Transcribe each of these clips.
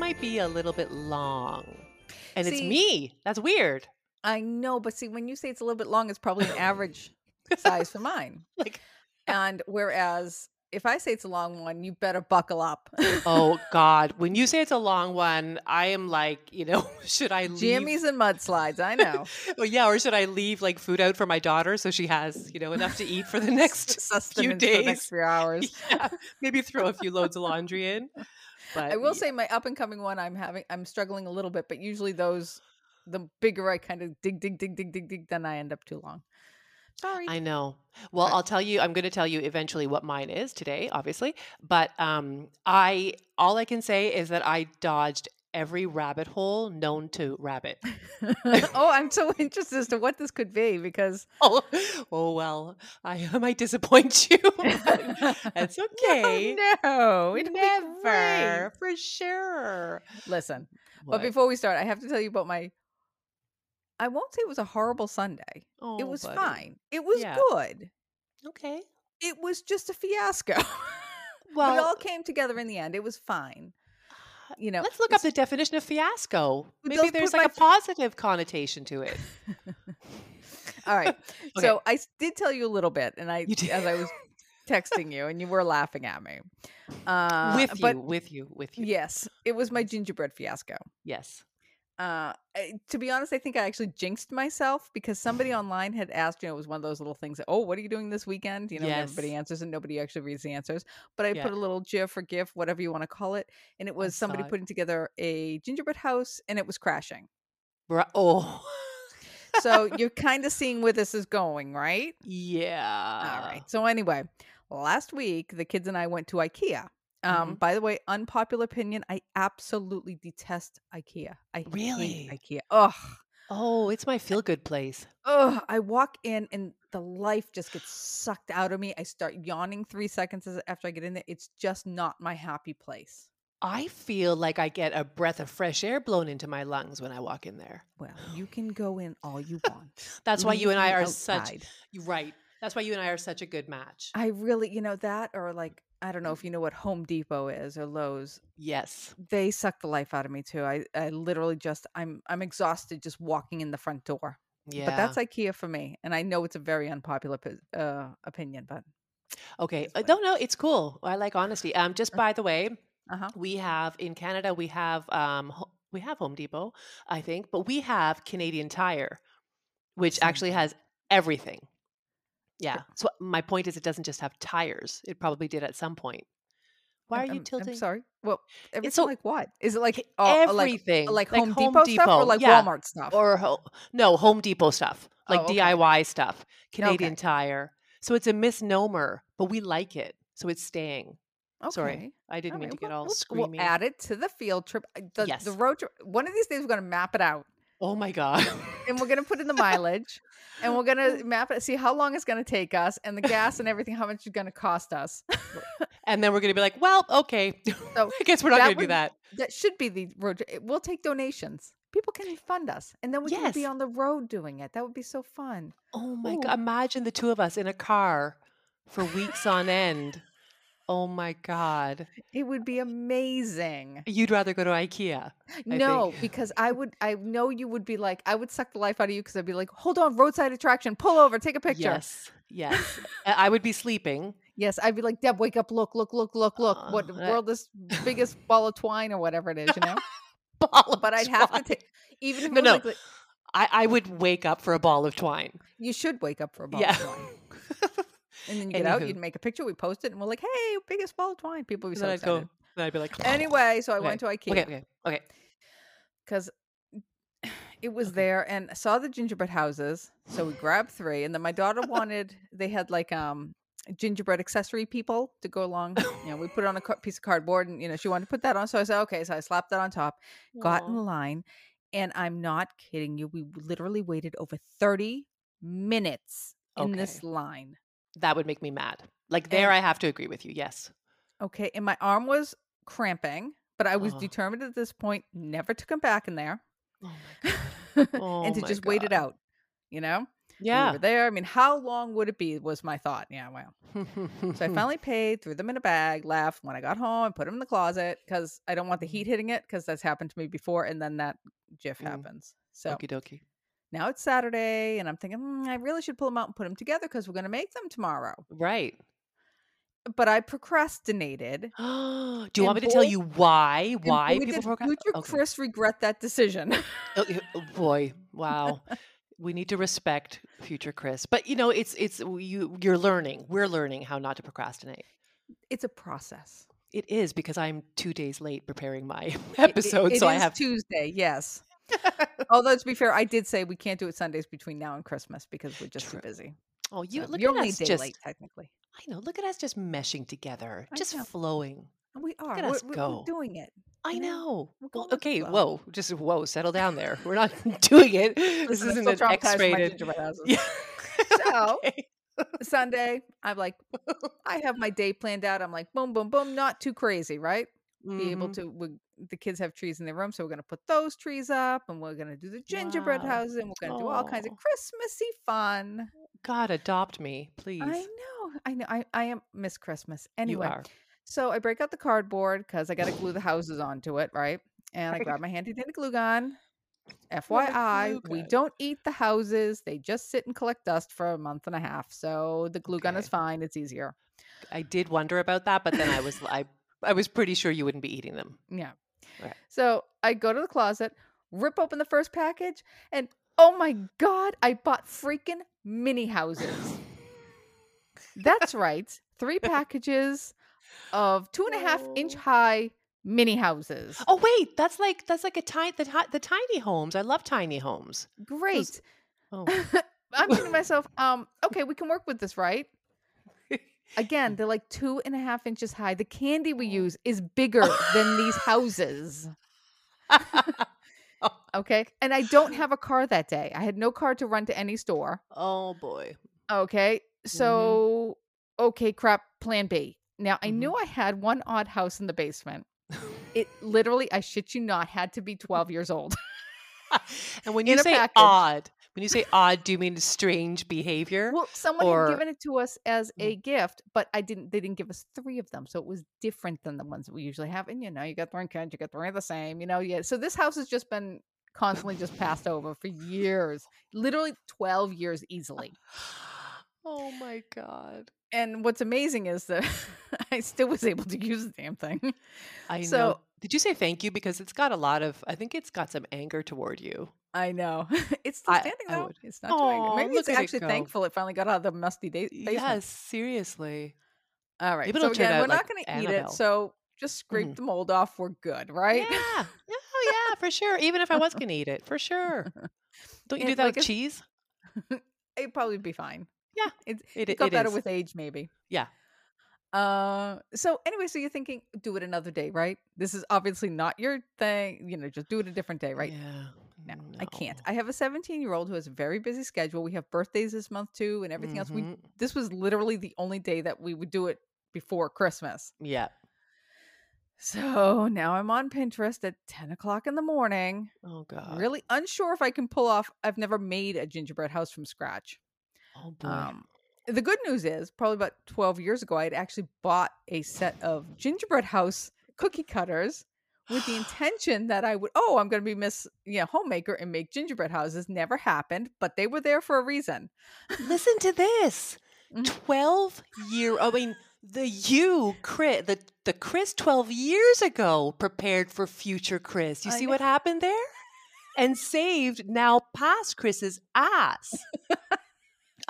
might be a little bit long. And it's me. That's weird. I know, but see, when you say it's a little bit long, it's probably an average size for mine. Like- and whereas if I say it's a long one, you better buckle up. Oh God! When you say it's a long one, I am like, you know, should I leave? Jammies and mudslides. I know. Well, yeah, or should I leave like food out for my daughter so she has, you know, enough to eat for the next sustenance for the next days. few hours. yeah, maybe throw a few loads of laundry in. But I will say my up and coming one, I'm having, I'm struggling a little bit, but usually those, the bigger I kind of dig, dig, dig, dig, dig, dig, then I end up too long. Sorry. I know. Well, I'll tell you. I'm going to tell you eventually what mine is today, obviously. But um, I all I can say is that I dodged every rabbit hole known to rabbit. oh, I'm so interested as to what this could be because Oh, oh well, I might disappoint you. That's okay. no, it'll Never, for sure. Listen, What? but before we start, I have to tell you about my. I won't say it was a horrible Sunday. oh, it was buddy. fine. It was Yeah. good. Okay. It was just a fiasco. Well, it all came together in the end. It was fine. You know, let's look up the definition of fiasco. Maybe there's like a positive connotation to it. All right. Okay. So I did tell you a little bit, and I as I was texting you, and you were laughing at me. Uh, with you, but with you, with you. yes, it was my gingerbread fiasco. Yes. Uh, to be honest, I think I actually jinxed myself because somebody online had asked. You know, it was one of those little things. That, oh, what are you doing this weekend? You know, and everybody answers, and nobody actually reads the answers. But I Yeah. put a little GIF or GIF, whatever you want to call it, and it was somebody putting together a gingerbread house, and it was crashing. Bru- oh. So you're kind of seeing where this is going, right? yeah. All right. So anyway, last week the kids and I went to IKEA. Um, Mm-hmm. by the way, unpopular opinion, I absolutely detest IKEA. I hate Really? IKEA. Ugh. Oh, it's my feel good place. Ugh. I walk in and the life just gets sucked out of me. I start yawning three seconds after I get in there. It's just not my happy place. I feel like I get a breath of fresh air blown into my lungs when I walk in there. Well, you can go in all you want. That's why you and I are such outside. you right. That's why you and I are such a good match. I really, you know, that or like I don't know if you know what Home Depot is or Lowe's. Yes. they suck the life out of me too. I, I literally just I'm I'm exhausted just walking in the front door. Yeah. But that's IKEA for me, and I know it's a very unpopular uh, opinion, but okay. Fine. no, no, it's cool. I like honesty. Um, just by the way, uh huh. we have in Canada we have um we have Home Depot, I think, but we have Canadian Tire, which actually has everything. Yeah. So my point is, it doesn't just have tires. It probably did at some point. Why are I'm, you tilting? I'm sorry. Well, everything so- like what? Is it like oh, uh, like everything, like Home, Depot, stuff or like yeah. Walmart stuff? or ho- no Home Depot stuff, like Oh, okay. DIY stuff, Canadian Okay. Tire. So it's a misnomer, but we like it, so it's staying. okay. Sorry, I didn't All mean right, to get all we'll- screamy. We'll add it to the field trip. uh, The, Yes. the road trip. One of these days, we're going to map it out, oh my god! and we're going to put in the mileage, and we're going to map it, see how long it's going to take us, and the gas and everything, how much it's going to cost us. and then we're gonna be like, well, okay, So I guess we're not gonna do that. that should be the road. We'll take donations. People can fund us, and then we can be on the road doing it. That would be so fun. Oh my Ooh. god! Imagine the two of us in a car for weeks on end. Oh my god! It would be amazing. You'd rather go to IKEA? I no, think. because I would. I know you would be like. I would suck the life out of you because I'd be like, "Hold on, roadside attraction, pull over, take a picture." Yes, yes. I would be sleeping. Yes, I'd be like, "Deb, wake up! Look, look, look, look, look! What Uh, world is biggest ball of twine or whatever it is, you know?" Ball of But I'd have to take. Even if it No, was no. like, I, I would wake up for a ball of twine. you should wake up for a ball yeah. of twine, and then you get out, you'd make a picture, we post it, and we're like, "Hey, biggest ball of twine!" People would be so then I'd excited. go. Then I'd be like. Anyway, so I Okay. went to IKEA. Okay. Okay. Okay. because it was Okay. there and I saw the gingerbread houses. So we grabbed three, and then my daughter wanted. They had like um gingerbread accessory people to go along. You know, we put it on a piece of cardboard, and you know she wanted to put that on. So I said, okay. So I slapped that on top, got in line, and I'm not kidding you. We literally waited over thirty minutes in this line. That would make me mad. Like there, And- I have to agree with you. Yes. Okay, and my arm was cramping, but I was Oh. determined at this point never to come back in there. Oh god. Oh and to just wait it out, you know? We Yeah. were there. I mean, how long would it be? Was my thought. Yeah, well. So I finally paid, threw them in a bag, left. When I got home, I put them in the closet because I don't want the heat hitting it because that's happened to me before. And then that GIF Mm. happens. So Okie dokie. Now it's Saturday, and I'm thinking "Mm, I really should pull them out and put them together because we're going to make them tomorrow. Right. But I procrastinated. Do you want me to tell you why? Why boy, people did procrast- future Okay. Kris regret that decision. Oh, oh, boy, wow. we need to respect future Kris. But you know, it's it's you you're learning. We're learning how not to procrastinate. it's a process. It is because I'm 2 days late preparing my It- it- episode, it so I have Tuesday. Yes. Although to be fair, I did say we can't do it Sundays between now and Christmas because we're just True. too busy. Oh, you So look you're at only us day just late technically. I know, look at us just meshing together, I just know. flowing. We are. at We're, us we're- we're doing it. I know, know. we're Well, going okay, flow. whoa, just whoa, settle down there. We're not doing it. This isn't an traumatized from my X-rated. Yeah. So- Okay. Sunday, I'm like, I have my day planned out. I'm like, boom, boom, boom, not too crazy, right? Be able Mhm. to. The kids have trees in their room, so we're gonna put those trees up, and we're gonna do the gingerbread Wow. houses, and we're gonna do all kinds of oh. Christmassy fun. God, adopt me, please. I know, I know, I, I am Miss Christmas. You Anyway, are. so I break out the cardboard because I got to glue the houses onto it, right? And I grab my handy dandy glue gun. FYI, we don't eat the houses; they just sit and collect dust for a month and a half. So the glue gun is fine; it's easier. I did wonder about that, but then I was I I was pretty sure you wouldn't be eating them. Yeah. Right. So I go to the closet, rip open the first package, and oh my god, I bought freaking mini houses. That's right, three packages of two and a half inch Oh. high mini houses. Oh wait, that's like that's like a tiny the, ti- the tiny homes. I love tiny homes. Great. Oh, I'm thinking to myself, um, okay, we can work with this, right? Again, they're like two and a half inches high. The candy we Oh. use is bigger than these houses. Okay. And I don't have a car that day. I had no car to run to any store. oh boy. Okay. So, okay, crap, plan B. Now, I Mhm. knew I had one odd house in the basement. It literally, I shit you not, had to be 12 years old. and when you say package. odd, when you say odd, do you mean strange behavior? Well, someone Or- had given it to us as Mm. a gift, but I didn't. They didn't give us three of them, so it was different than the ones that we usually have. And you know, you got three kids, you got three of the same. You know, yeah. So this house has just been constantly just passed over for years, literally twelve years easily. oh my god. And what's amazing is that I still was able to use the damn thing. I know. Did you say thank you? Because it's got a lot of. I think it's got some anger toward you. I know it's still I- standing I though. would. It's not doing. Aw, Maybe it's at it actually thankful it finally got out of the musty da- basement. Yes, seriously. All right. Maybe so again, we're like not going to eat it. So just scrape Mhm. the mold off. We're good, right? Yeah. Oh yeah, for sure. Even if I was gonna eat it, for sure. Don't you Yeah, do that like with cheese? It'd probably be fine. Yeah, It, It, it got it better is. with age, maybe. Yeah. Uh, so anyway, so you're thinking, do it another day, right? This is obviously not your thing. You know, just do it a different day, right? Yeah. No, I can't. I have a 17 year old who has a very busy schedule. We have birthdays this month too, and everything else. We Mhm. this was literally the only day that we would do it before Christmas. Yeah. So now I'm on Pinterest at 10 o'clock in the morning, Oh god. really unsure if I can pull off. I've never made a gingerbread house from scratch. Oh boy. Um, the good news is, probably about 12 years ago, I'd actually bought a set of gingerbread house cookie cutters with the intention that I would, oh, I'm going to be Miss yeah, Homemaker and make gingerbread houses. Never happened, but they were there for a reason. Listen to this. Mhm. 12 year I mean the you Kris the the Kris 12 years ago prepared for future Kris. You I see know. what happened there? And saved now past Kris's ass.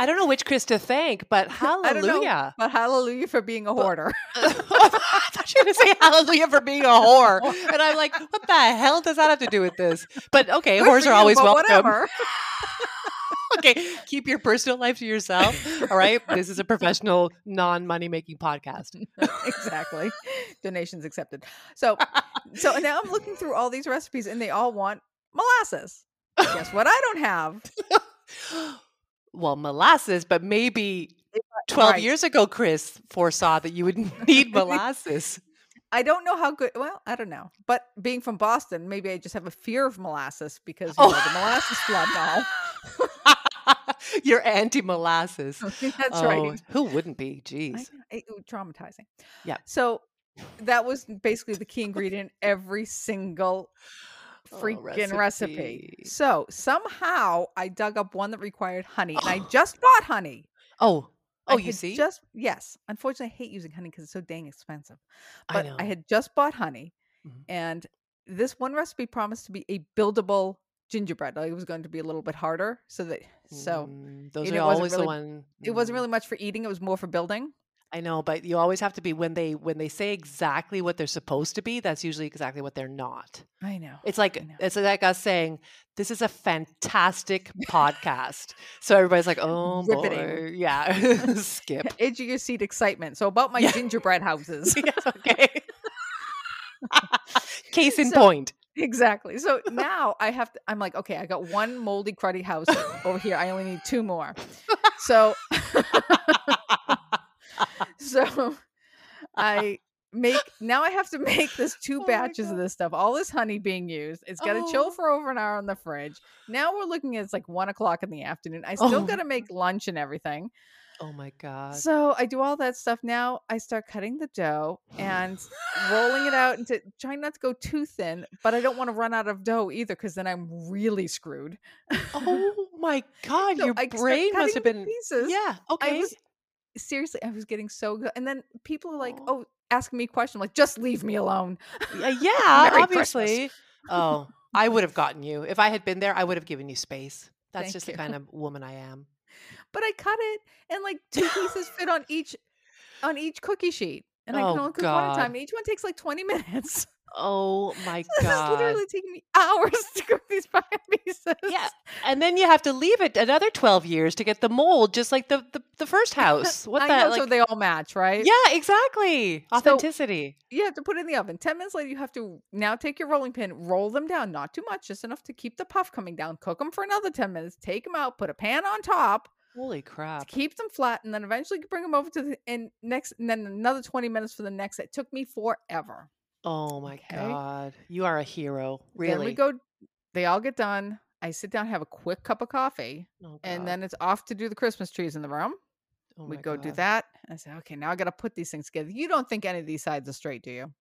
I don't know which Kris to thank, but don't know. hallelujah. But hallelujah for being a hoarder. I thought you were going to say hallelujah for being a whore. And I'm like, what the hell does that have to do with this? But okay, Good whores are always welcome. Whatever. okay, keep your personal life to yourself. All right. This is a professional, non money making podcast. exactly. Donations accepted. So, so now I'm looking through all these recipes, and they all want molasses. Guess what? I don't have. Well, molasses, but maybe 12 Right. years ago, Kris foresaw that you would need molasses. I don't know how good. Well, I don't know. But being from Boston, maybe I just have a fear of molasses because you Oh. know, the oh. molasses flood now. You're anti molasses. That's Oh, right. who wouldn't be? Jeez. it- it- traumatizing. Yeah. So that was basically the key ingredient in every single Oh, freaking recipe. recipe. So somehow I dug up one that required honey, and I just bought honey. Oh, I oh, you see? Just yes. Unfortunately, I hate using honey because it's so dang expensive. I But know. I, had just bought honey, Mhm. and this one recipe promised to be a buildable gingerbread. Like it was going to be a little bit harder, so that so Mm, those are always the one. it wasn't mm, really much for eating. It was more for building. I know, but you always have to be when they when they say exactly what they're supposed to be. That's usually exactly what they're not. I know. It's like know. it's like us saying this is a fantastic podcast. So everybody's like, oh Riveting. boy, yeah, skip. Edge of your seat excitement. So about my Yeah. gingerbread houses. Yeah, okay. Case in So- point. exactly. So now I have to. I'm like, okay, I got one moldy, cruddy house over here. I only need two more. So, so I make now. I have to make this two Oh batches of this stuff. All this honey being used. It's got to Oh. chill for over an hour in the fridge. Now we're looking at it's like one o'clock in the afternoon. I still Oh got to make lunch and everything. Oh my god. So I do all that stuff. Now I start cutting the dough and rolling it out into trying not to go too thin, but I don't want to run out of dough either because then I'm really screwed. oh my god, So your I brain must have been pieces. Yeah, okay. I was seriously, I was getting so good. And then people are like, Aw. "Oh, asking me questions like, just leave me alone." Yeah, Christmas. obviously. Oh, I would have gotten you. If I had been there, I would have given you space. That's Thank just you. the kind of woman I am. But I cut it, and like two pieces fit on each on each cookie sheet, and I Oh, can only cook one at a time. And each one takes like 20 minutes. Oh my god. this is literally taking me hours to cook these fucking pieces. Yeah, and then you have to leave it another 12 years to get the mold just like the the, the first house. What I the know, like so they all match, right? Yeah, exactly. So- Authenticity. You have to put it in the oven. 10 minutes later, you have to now take your rolling pin, roll them down, not too much, just enough to keep the puff coming down. Cook them for another 10 minutes, take them out, put a pan on top, Holy crap. keep them flat, and then eventually bring them over to the and next, and then another 20 minutes for the next. It took me forever. Oh my Okay. god. You are a hero. Really. Then we go, they all get done. I sit down, have a quick cup of coffee, Oh, and God. then it's off to do the Christmas trees in the room. Oh we my go do God. that. I say, okay, now I got to put these things together. You don't think any of these sides are straight, do you?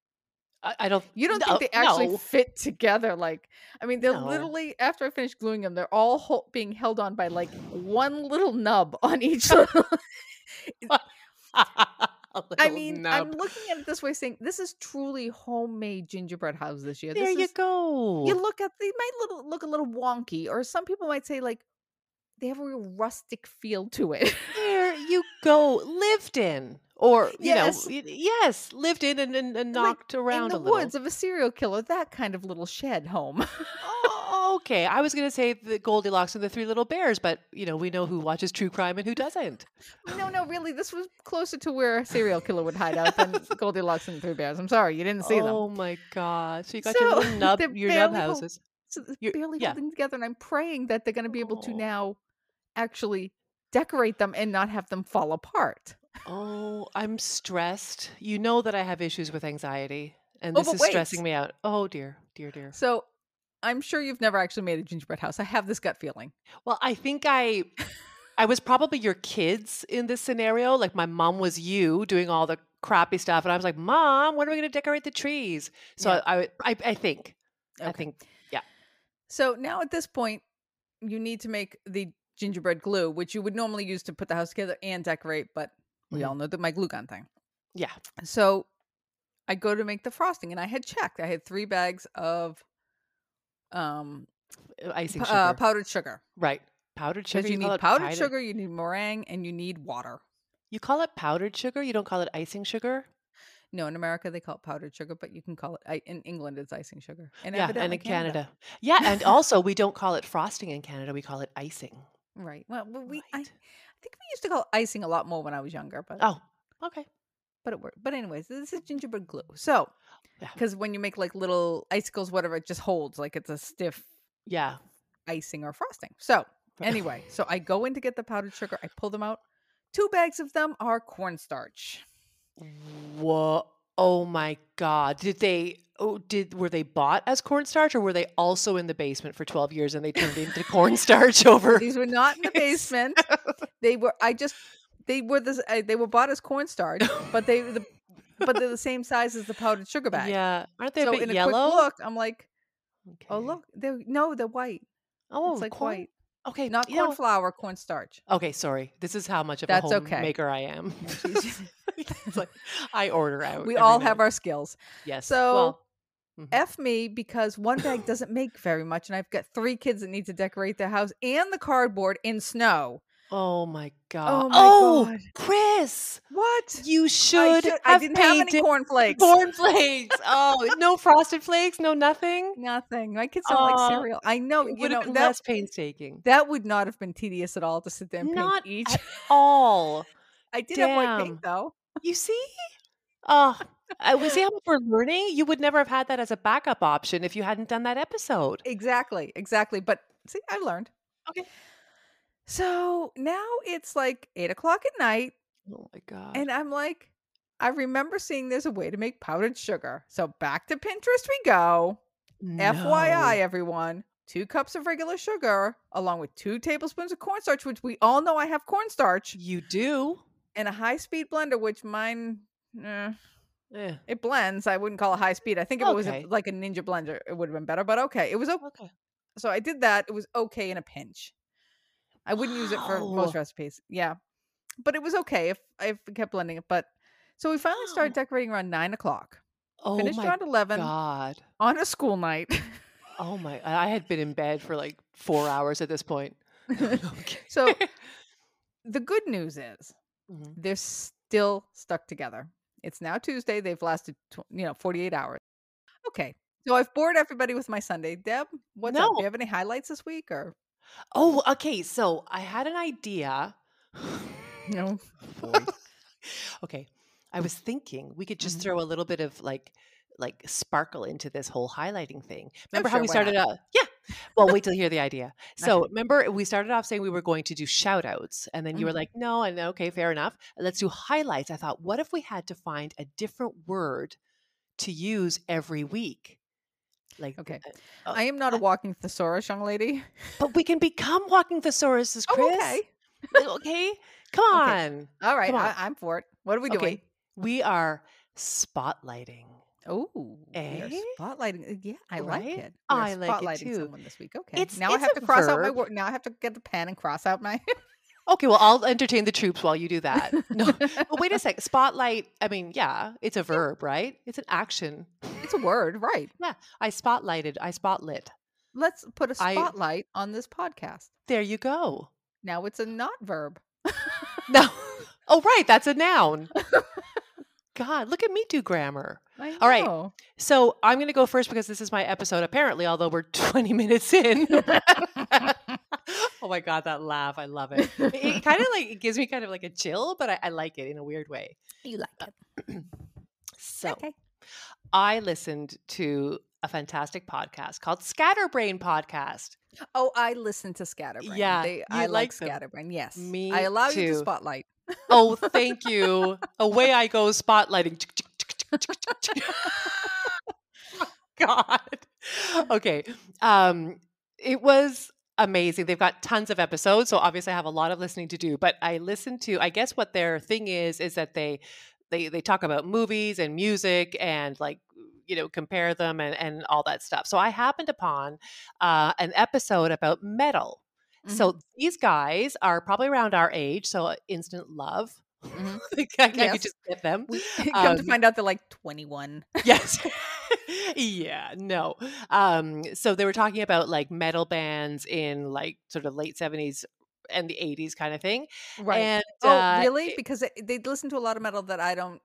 I, I don't You don't no, think they actually no. fit together? Like, I mean, they're No. literally after I finish gluing them, they're all hol- being held on by like one little nub on each. little- I mean, I'm looking at it this way, saying this is truly homemade gingerbread house this year. There this you is, go. You look at they might little, look a little wonky, or some people might say like they have a real rustic feel to it. there you go. Lived in. Or, you Yes. know, yes, lived in and, and, and Like, knocked In around the a little. woods of a serial killer, that kind of little shed home. Oh, okay. I was going to say the Goldilocks and the Three Little Bears, but, you know, we know who watches true crime and who doesn't. no, no, really, this was closer to where a serial killer would hide out than Goldilocks and the Three Bears. I'm sorry, you didn't see them. oh, my God. So you got your So, little nub, your nub houses. So they're barely yeah. holding together, and I'm praying that they're going to be able to Oh. now actually decorate them and not have them fall apart. Oh, I'm stressed. You know that I have issues with anxiety, and Oh, this but is wait. stressing me out. Oh, dear, dear, dear. So I'm sure you've never actually made a gingerbread house. I have this gut feeling. Well, I think I I was probably your kids in this scenario. Like my mom was you doing all the crappy stuff, and I was like, "Mom, when are we going to decorate the trees?" So Yeah. I, I, I think, I think, Yeah. So now at this point, you need to make the gingerbread glue, which you would normally use to put the house together and decorate, but we Mhm. all know that my glue gun thing. yeah, So I go to make the frosting, and I had checked. I had three bags of um uh, icing sugar, uh, powdered sugar right? Powdered sugar. because you, need powdered powder- sugar, you need meringue, and you need water. You call it powdered sugar. You don't call it icing sugar. No, in America they call it powdered sugar, but you can call it in England it's icing sugar. And yeah, and in Canada. yeah, and also we don't call it frosting in Canada. We call it icing. right? Well, we I, I think we used to call it icing a lot more when I was younger, but Oh, okay. But it worked. But anyways, this is gingerbread glue. So Yeah. because when you make like little icicles, whatever, it just holds like it's a stiff Yeah. icing or frosting. So anyway, so I go in to get the powdered sugar. I pull them out. Two bags of them are cornstarch. Whoa. Oh my God. Did they Oh, did were they bought as cornstarch or were they also in the basement for 12 years and they turned into cornstarch over These were not in the basement. They were. I just. They were this. Uh, they were bought as cornstarch, but they the, but they're the same size as the powdered sugar bag. Yeah, aren't they a So bit in a yellow? quick look, I'm like, oh look, they're no, they're white. Oh, it's like corn- white, Okay, not you know- corn flour, cornstarch. Okay, sorry. This is how much of That's a okay. homemaker I am. Like I order out. we all have our skills. yes. so- well, mhm. F me because one bag doesn't make very much, and I've got three kids that need to decorate their house and the cardboard in snow. Oh my god. Oh my oh, god! Kris, What? you I, should, should- have I didn't have any cornflakes. cornflakes. oh, no frosted flakes, no nothing. Nothing. My kids don't Aw, like cereal. I know. It You would know have been that less painstaking. that would not have been tedious at all to sit there and paint each. at all. I did have white damn. paint though. You see? Oh, I we see how much we're learning. You would never have had that as a backup option if you hadn't done that episode. Exactly, exactly. But see, I learned. Okay. So now it's like eight o'clock at night, Oh my god. and I'm like, I remember seeing there's a way to make powdered sugar. So back to Pinterest we go. FYI, everyone, two cups of regular sugar along with two tablespoons of cornstarch, which we all know I have cornstarch, You do? and a high speed blender, which mine. eh, Yeah. it blends. I wouldn't call it high speed. I think if it was a, like a ninja blender, it would have been better. But okay, it was okay. Okay. So I did that. It was okay in a pinch. I wouldn't use it for most recipes. Yeah, but it was okay if I kept blending it. But so we finally started decorating around nine o'clock. Oh Finished around eleven god. on a school night. Oh my I had been in bed for like 4 hours at this point. So the good news is Mhm. they're still stuck together. It's now Tuesday. They've lasted, tw- you know, 48 hours. Okay. So I've bored everybody with my Sunday. Deb, what's up? Do you have any highlights this week or Oh, okay. So I had an idea. no? okay. I was thinking we could just Mhm. throw a little bit of like like sparkle into this whole highlighting thing. Remember how we started out? Yeah. Well, wait till you hear the idea. So Okay. remember we started off saying we were going to do shout outs and then you were Mhm. like, no, and okay, fair enough. Let's do highlights. I thought, what if we had to find a different word to use every week? Like Okay. uh, I am not a walking thesaurus, young lady. but we can become walking thesauruses, Kris. Oh, okay. okay. Come Okay. on. All right. On. I, I'm for it. What are we doing? Okay. We are spotlighting. Oh, Eh? spotlighting. Uh, Yeah, I like it. We are I like it spotlighting too. someone this week. Okay. It's- now I have to cross out my verb. word. Now I have to get the pen and cross out my. Okay, well, I'll entertain the troops while you do that. No, but wait a sec. Spotlight. I mean, yeah, it's a verb, right? It's an action. it's a word, right? Yeah, I spotlighted. I spotlit. Let's put a I- spotlight on this podcast. There you go. Now it's a not verb. No. Oh, right. That's a noun. God, look at me do grammar. I All right. know. So I'm going to go first because this is my episode, apparently, although we're 20 minutes in. Oh my God, that laugh. I love it. It, it kind of like, it gives me kind of like a chill, but I, I like it in a weird way. you like it. So Okay. I listened to a fantastic podcast called Scatterbrain Podcast. Oh, I listen to Scatterbrain. Yeah, they, I like like. Scatterbrain. Yes, Me I allow you to spotlight. Oh, thank you. Away I go spotlighting. God. Okay. Um, it was amazing. They've got tons of episodes, so obviously I have a lot of listening to do. But I listen to. I guess what their thing is is that they they they talk about movies and music and like you know compare them and and all that stuff. So I happened upon uh, an episode about metal. So these guys are probably around our age, so instant love. Mhm. I could Yes. just get them. we come to Um, find out they're like 21. Yes. yeah, no. Um, so they were talking about like metal bands in like sort of late 70s and the 80s kind of thing. Right. And oh, uh, really? Because they, they listen to a lot of metal that I don't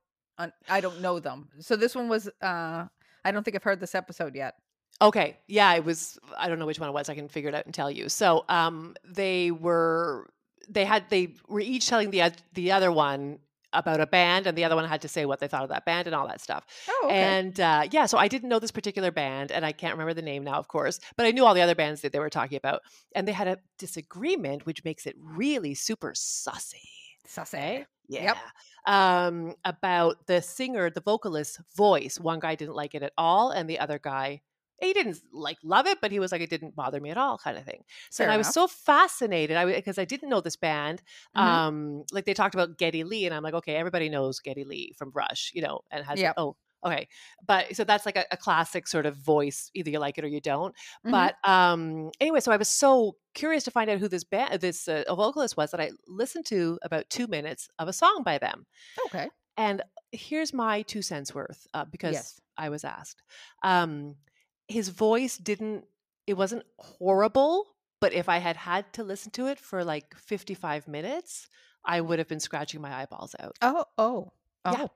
I don't know them. So this one was uh I don't think I've heard this episode yet. Okay. Yeah, it was I don't know which one it was. I can figure it out and tell you. So, um they were they had they were each telling the the other one about a band and the other one had to say what they thought of that band and all that stuff. Oh, okay. And uh, yeah, so I didn't know this particular band, and I can't remember the name now, of course, but I knew all the other bands that they were talking about. And they had a disagreement, which makes it really super sussy. Sassy. Yeah. Um, about the singer, the vocalist's voice. One guy didn't like it at all, and the other guy he didn't like love it, but he was like, it didn't bother me at all, kind of thing. So I was so fascinated, I because I didn't know this band. Mhm. Um, like they talked about Geddy Lee, and I'm like, okay, everybody knows Geddy Lee from Rush, you know, and has Yep. oh, okay, but so that's like a, a classic sort of voice. Either you like it or you don't. Mhm. But um, anyway, so I was so curious to find out who this band, this uh, vocalist was that I listened to about two minutes of a song by them. okay. And here's my two cents worth uh, because Yes. I was asked. Um, his voice didn't, it wasn't horrible, but if I had had to listen to it for like 55 minutes, I would have been scratching my eyeballs out. Oh, oh, oh.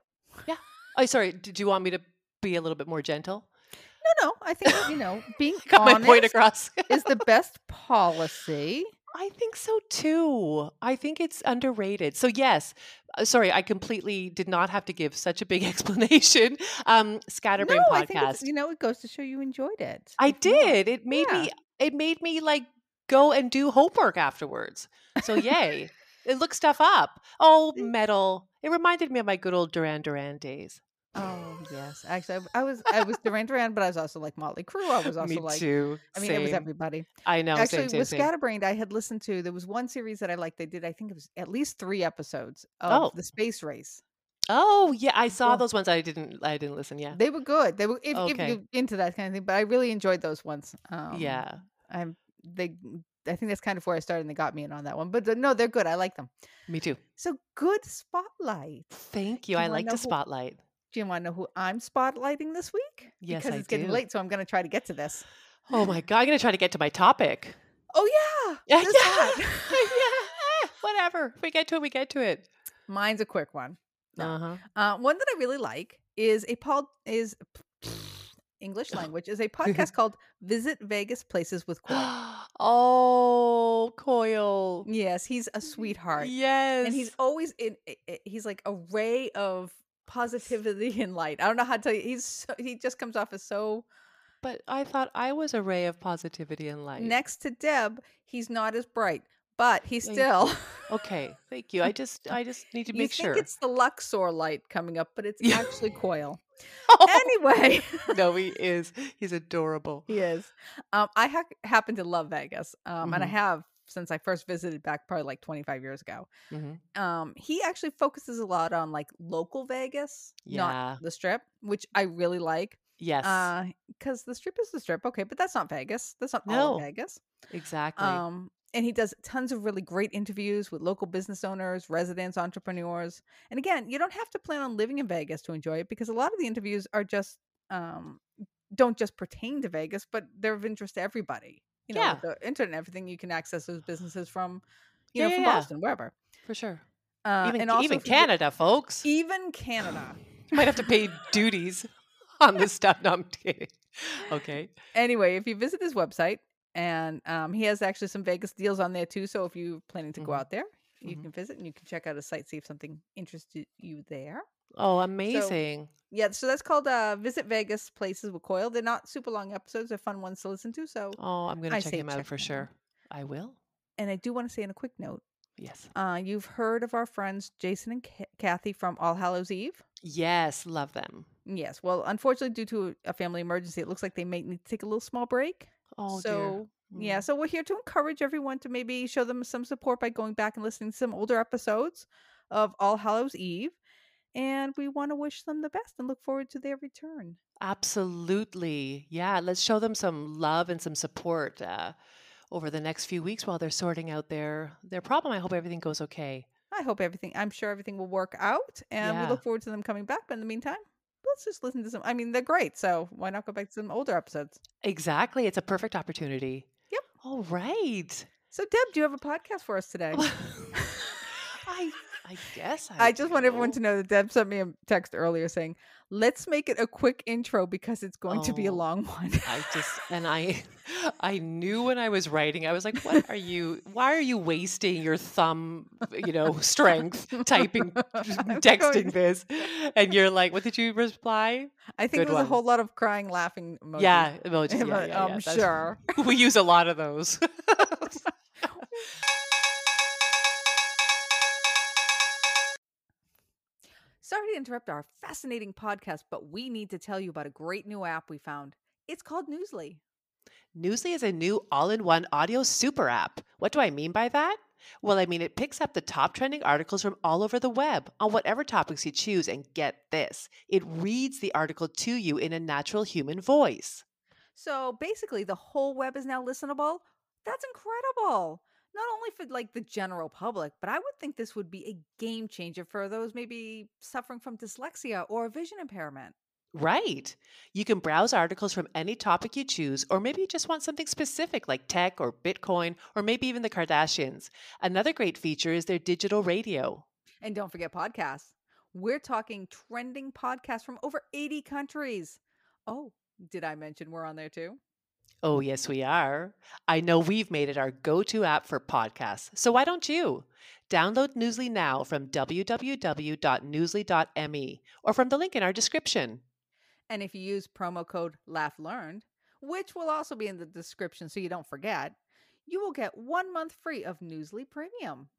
Yeah. Oh, sorry. Did you want me to be a little bit more gentle? No, no. I think you know being Got my point across. is the best policy. I think so too. I think it's underrated. So yes, uh, sorry, I completely did not have to give such a big explanation. Um, Scatterbrain no, I think podcast. you know it goes to show you enjoyed it. I If did. It made Yeah. me. It made me like go and do homework afterwards. So yay! it looked stuff up. Oh, metal. It reminded me of my good old Duran Duran days. Oh yes, actually, I, I was I was Duran Duran, but I was also like Motley Crue. I was also me like, too. I mean, it was everybody. I know. Actually, same, same, with same. Scatterbrained, I had listened to. There was one series that I liked. They did, I think it was at least three episodes of Oh. the space race. Oh yeah, I saw Well- those ones. I didn't. I didn't listen. Yeah. They were good. They were if, if Okay. you're into that kind of thing. But I really enjoyed those ones. Um, yeah. I'm they. I think that's kind of where I started, and they got me in on that one. But no, they're good. I like them. Me too. So good spotlight. Thank you. You I like know to who- spotlight. Do you want to know who I'm spotlighting this week? Yes, because I it's getting late, so I'm going to try to get to this. Oh my god! I'm gonna try to get to my topic. Oh yeah, Yeah, yeah. yeah. eh, Whatever. If we get to it, we get to it. Mine's a quick one. No. Uh-huh. Uh, one that I really like is a pod is English language is a podcast called "Visit Vegas Places with Coy." oh, Coil. Yes, he's a sweetheart, Yes. and he's always in. i- i- He's like a ray of positivity and light. I don't know how to tell you. He's so, he just comes off as so. But I thought I was a ray of positivity and light. Next to Deb, he's not as bright, but he's Thank still. Okay. Thank you. I just I just need to you make think sure. it's the Luxor light coming up, but it's actually Coil. Oh, Anyway. no, he is. He's adorable. He is. Um, I ha- happen to love Vegas, um, and I Mhm. have since I first visited back probably like 25 years ago. Mhm. Um, he actually focuses a lot on like local Vegas, Yeah. not the Strip, which I really like. Yes. Because the Strip is the Strip, okay, but that's not Vegas. That's not all No. of Vegas. exactly. Um, and he does tons of really great interviews with local business owners, residents, entrepreneurs. And again, you don't have to plan on living in Vegas to enjoy it because a lot of the interviews are just um don't just pertain to Vegas, but they're of interest to everybody. You know, with the internet and everything, you can access those businesses from, you Yeah, know, from yeah. Boston, wherever. For sure. Uh, even and also even you Canada, folks. even Canada. You might have to pay duties on this stuff. No, I'm kidding. Okay. Anyway, if you visit his website, and um, he has actually some Vegas deals on there too. So if you're planning to go Mhm. out there, you Mhm. can visit and you can check out a site, see if something interested you there. Oh, amazing. Yeah, so that's called uh, Visit Vegas Places with Coil. They're not super long episodes; they're fun ones to listen to. So, oh, I'm gonna I check him out check for out. sure. I will. and I do want to say in a quick note, Yes. uh, you've heard of our friends Jason and Ca- Kathy from All Hallows Eve. Yes, love them. Yes. Well, unfortunately, due to a family emergency, it looks like they may need to take a little small break. Oh so dear. yeah, Mm. so we're here to encourage everyone to maybe show them some support by going back and listening to some older episodes of All Hallows Eve. And we want to wish them the best and look forward to their return. Absolutely. Yeah, let's show them some love and some support uh, over the next few weeks while they're sorting out their their problem. I hope everything goes okay. I hope everything, I'm sure everything will work out. And we look forward to them coming back. But in the meantime, let's just listen to some. I mean, they're great. So why not go back to some older episodes? Exactly. It's a perfect opportunity. Yep. All right. So, Deb, do you have a podcast for us today? I I guess I, I just want everyone to know that Deb sent me a text earlier saying, let's make it a quick intro because it's going to be a Oh, long one. I just and I I knew when I was writing, I was like, what are you why are you wasting your thumb, you know, strength typing texting going- this? And you're like, what did you reply? I think Good it was a whole lot of crying, laughing emojis. Yeah, emojis. Yeah, But, yeah, I'm yeah, sure. we use a lot of those. Interrupt our fascinating podcast, but we need to tell you about a great new app we found. It's called Newsly. Newsly is a new all in one audio super app. What do I mean by that? Well, I mean, it picks up the top trending articles from all over the web on whatever topics you choose. And get this it reads the article to you in a natural human voice. So basically, the whole web is now listenable. That's incredible. Not only for like the general public, but I would think this would be a game changer for those maybe suffering from dyslexia or vision impairment. Right. You can browse articles from any topic you choose, or maybe you just want something specific like tech or Bitcoin, or maybe even the Kardashians. Another great feature is their digital radio. And don't forget podcasts. We're talking trending podcasts from over 80 countries. Oh, did I mention we're on there too? Oh, yes, we are. I know we've made it our go to app for podcasts, so why don't you? Download Newsly now from www.newsly.me or from the link in our description. And if you use promo code LaughedLearned, which will also be in the description so you don't forget, you will get one month free of Newsly Premium.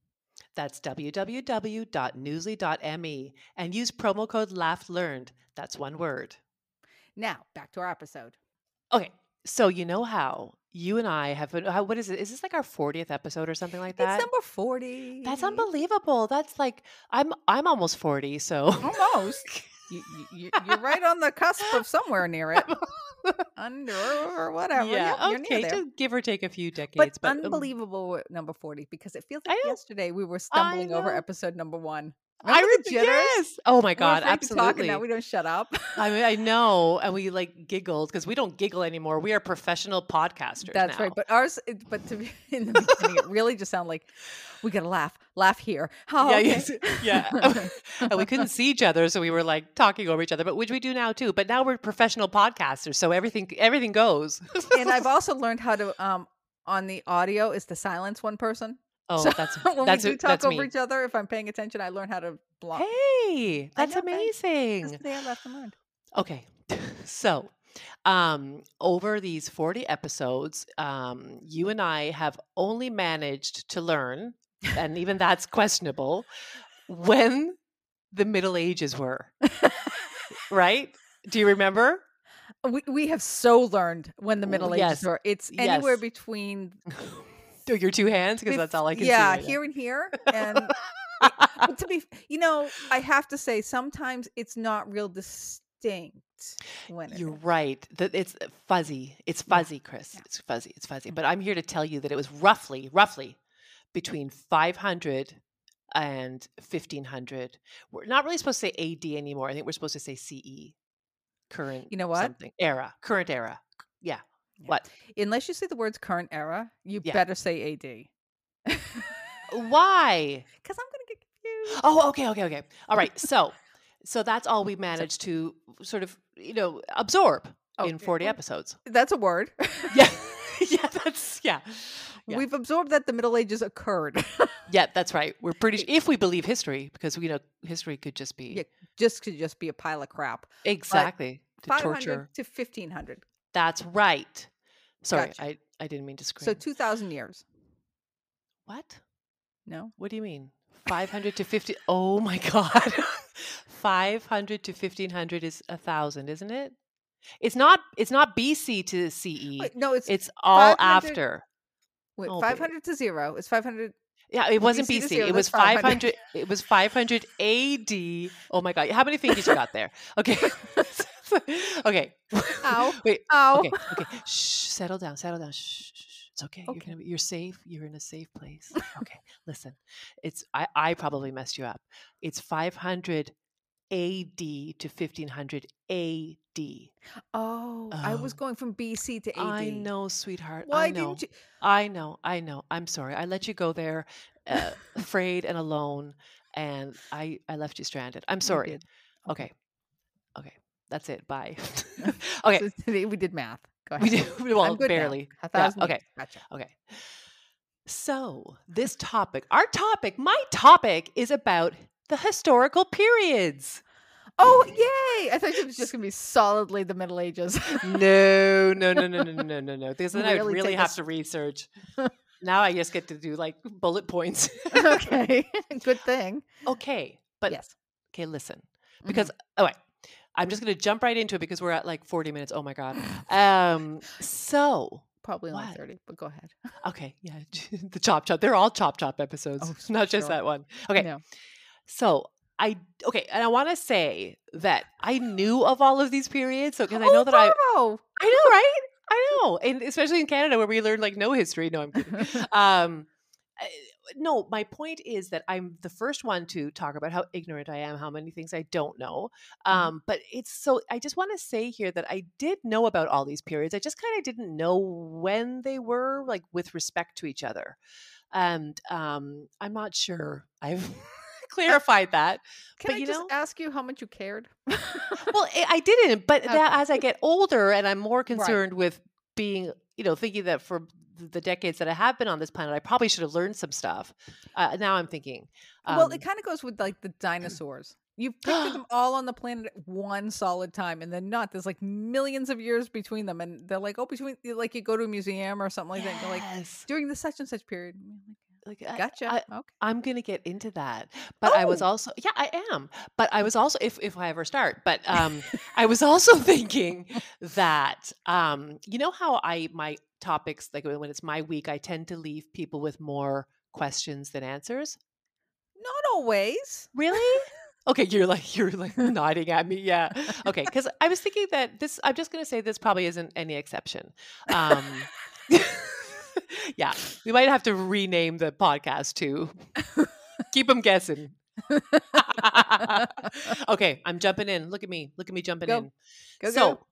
That's www.newsly.me and use promo code LaughedLearned. That's one word. Now, back to our episode. Okay, so you know how you and I have been, how, what is it? Is this like our 40th episode or something like that? It's number 40. That's unbelievable. That's like I'm I'm almost 40, so Almost. you, you, you're right on the cusp of somewhere near it. Under or whatever. yeah, Yep, okay, just give or take a few decades, but, um, unbelievable we're number 40 because it feels like yesterday we were stumbling over episode number one. I the yes. Oh my god, afraid to talk and absolutely. now we don't shut up. I mean, I know, and we like giggled because we don't giggle anymore. We are professional podcasters. That's now. right. But ours, but to be in the beginning, it really just sounded like we gotta laugh, laugh here. Oh, yeah, okay. yes, yeah. and we couldn't see each other, so we were like talking over each other. But which we do now too. But now we're professional podcasters, so everything everything goes. and I've also learned how to um on the audio is to silence one person. Oh, So that's when that's we do talk over me. each other, if I'm paying attention, I learn how to block. Hey, that's know, amazing. Today I left and learned. Okay. So, um, over these 40 episodes, um, you and I have only managed to learn, and even that's questionable, when the Middle Ages were. right? Do you remember? We we have so learned when the Middle yes. Ages were. It's anywhere Yes. between Do your two hands? Because that's all I can yeah, see. right here and here. And to be, you know, I have to say sometimes it's not real distinct when You're is. right. That it's fuzzy. It's Yeah, fuzzy, Kris. yeah. It's fuzzy. It's fuzzy. Mhm. But I'm here to tell you that it was roughly, roughly between 500 and 1500. We're not really supposed to say AD anymore. I think we're supposed to say CE, current. You know what? Something era, current era. Yeah. Yeah. What? Unless you say the words current era, you Yeah. better say AD. Why? Because I'm going to get confused. Oh, okay, okay, okay. All right. So, so that's all we managed to sort of, you know, absorb Oh, in 40 oh. episodes. That's a word. Yeah. yeah, that's yeah. Yeah. We've absorbed that the Middle Ages occurred. Yeah, that's right. We're pretty if we believe history because we know history could just be yeah, just could just be a pile of crap. exactly to 500 torture. to 1500. That's right. Sorry, Gotcha. I I didn't mean to scream. So 2000 years. what? No? What do you mean? 500 to 50 Oh my god. 500 to 1500 is a 1000, isn't it? It's not it's not BC to CE. Wait, no, it's, It's all after. wait, oh, babe. 500 to 0. It's 500. Yeah, it wasn't BC BC. zero, It was 500. 500. It was 500 AD. Oh my god. How many fingers you got there? Okay. okay. Ow. Wait. Ow. Okay. Okay. Shh. Settle down. Settle down. Shh. shh, shh. It's okay. You're gonna be. You're safe. You're in a safe place. Okay. Listen. It's. I. I probably messed you up. It's 500 AD to 1500 AD. Oh, I was Oh. going from BC to AD. I know, sweetheart. Why I know. didn't you? I know, I know. I'm sorry. I let you go there, uh, afraid and alone, and I I left you stranded. I'm sorry. Okay, okay, that's it. Bye. okay. So we did math. Go ahead. We did. Well, barely. Yeah, okay. Gotcha. Okay. So, this topic, our topic, my topic is about the historical periods. Oh, yay! I thought it was just going to be solidly the Middle Ages. no, no, no, no, no, no, no, no. Because then really I would really have a... to research. now I just get to do like bullet points. okay, good thing. Okay, but yes. Okay, listen, because mm-hmm. all right, I'm just going to jump right into it because we're at like 40 minutes. Oh my god. Um, so Probably only What? 30, but go ahead. okay, yeah, the chop chop. They're all chop chop episodes, Oh, not just that one. Okay, No. so I okay, and I want to say that I knew of all of these periods, so because I know that I Oh, I know, right? I know, and especially in Canada where we learn like no history. No, I'm kidding. um no my point is that i'm the first one to talk about how ignorant i am how many things i don't know Mhm. um but it's so i just want to say here that i did know about all these periods i just kind of didn't know when they were like with respect to each other and um i'm not sure i've clarified that Can But I you just know- ask you how much you cared? well i I didn't but that as i get older and i'm more concerned with being you know thinking that for the decades that i have been on this planet i probably should have learned some stuff uh, now i'm thinking well, um, it kind of goes with like the dinosaurs. You picture them all on the planet at one solid time, and then not. There's like millions of years between them, and they're like, oh, between like you go to a museum or something like that. And you're like during the such and such period. Like Gotcha. I, okay. I'm gonna get into that, but I was Oh! also yeah, I am. But I was also if if I ever start, but um, I was also thinking that um, you know how I my topics like when it's my week, I tend to leave people with more questions than answers. Not always. Really? Okay, you're like you're like nodding at me. Yeah. Okay, because I was thinking that this. I'm just gonna say this probably isn't any exception. Um, yeah, we might have to rename the podcast to keep them guessing. okay, I'm jumping in. Look at me. Look at me jumping Go. in. Go, so, go.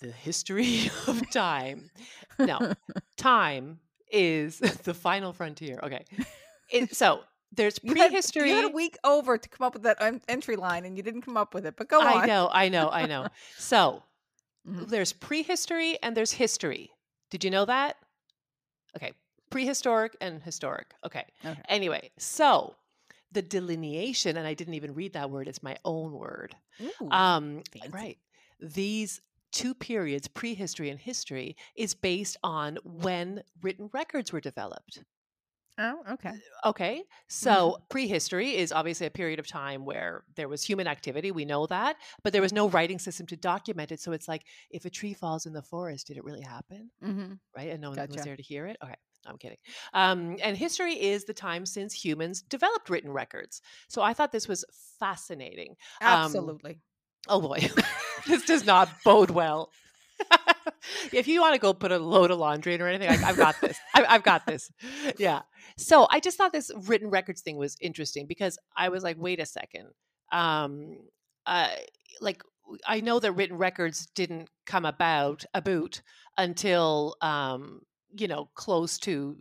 the history of time. No, time is the final frontier. Okay, it, so there's You had- prehistory. You had a week over to come up with that en- entry line, and you didn't come up with it. But go I on. know, I know, I know. So Mhm. there's prehistory and there's history. Did you know that? Okay, prehistoric and historic. Okay. Okay. Anyway, so the delineation, and I didn't even read that word; it's my own word. Ooh, Um, right. These two periods, prehistory and history, is based on when written records were developed. Oh, okay. Okay. So prehistory is obviously a period of time where there was human activity. We know that, but there was no writing system to document it. So it's like if a tree falls in the forest, did it really happen? Mm-hmm. Right. And no one was there to hear it. Okay. I'm kidding. Um, and history is the time since humans developed written records. So I thought this was fascinating. Um, Absolutely. Oh boy, this does not bode well. if you want to go put a load of laundry in or anything, I, I've got this. I, I've got this. Yeah. So I just thought this written records thing was interesting because I was like, wait a second. Um, uh, like I know that written records didn't come about a boot until um, you know close to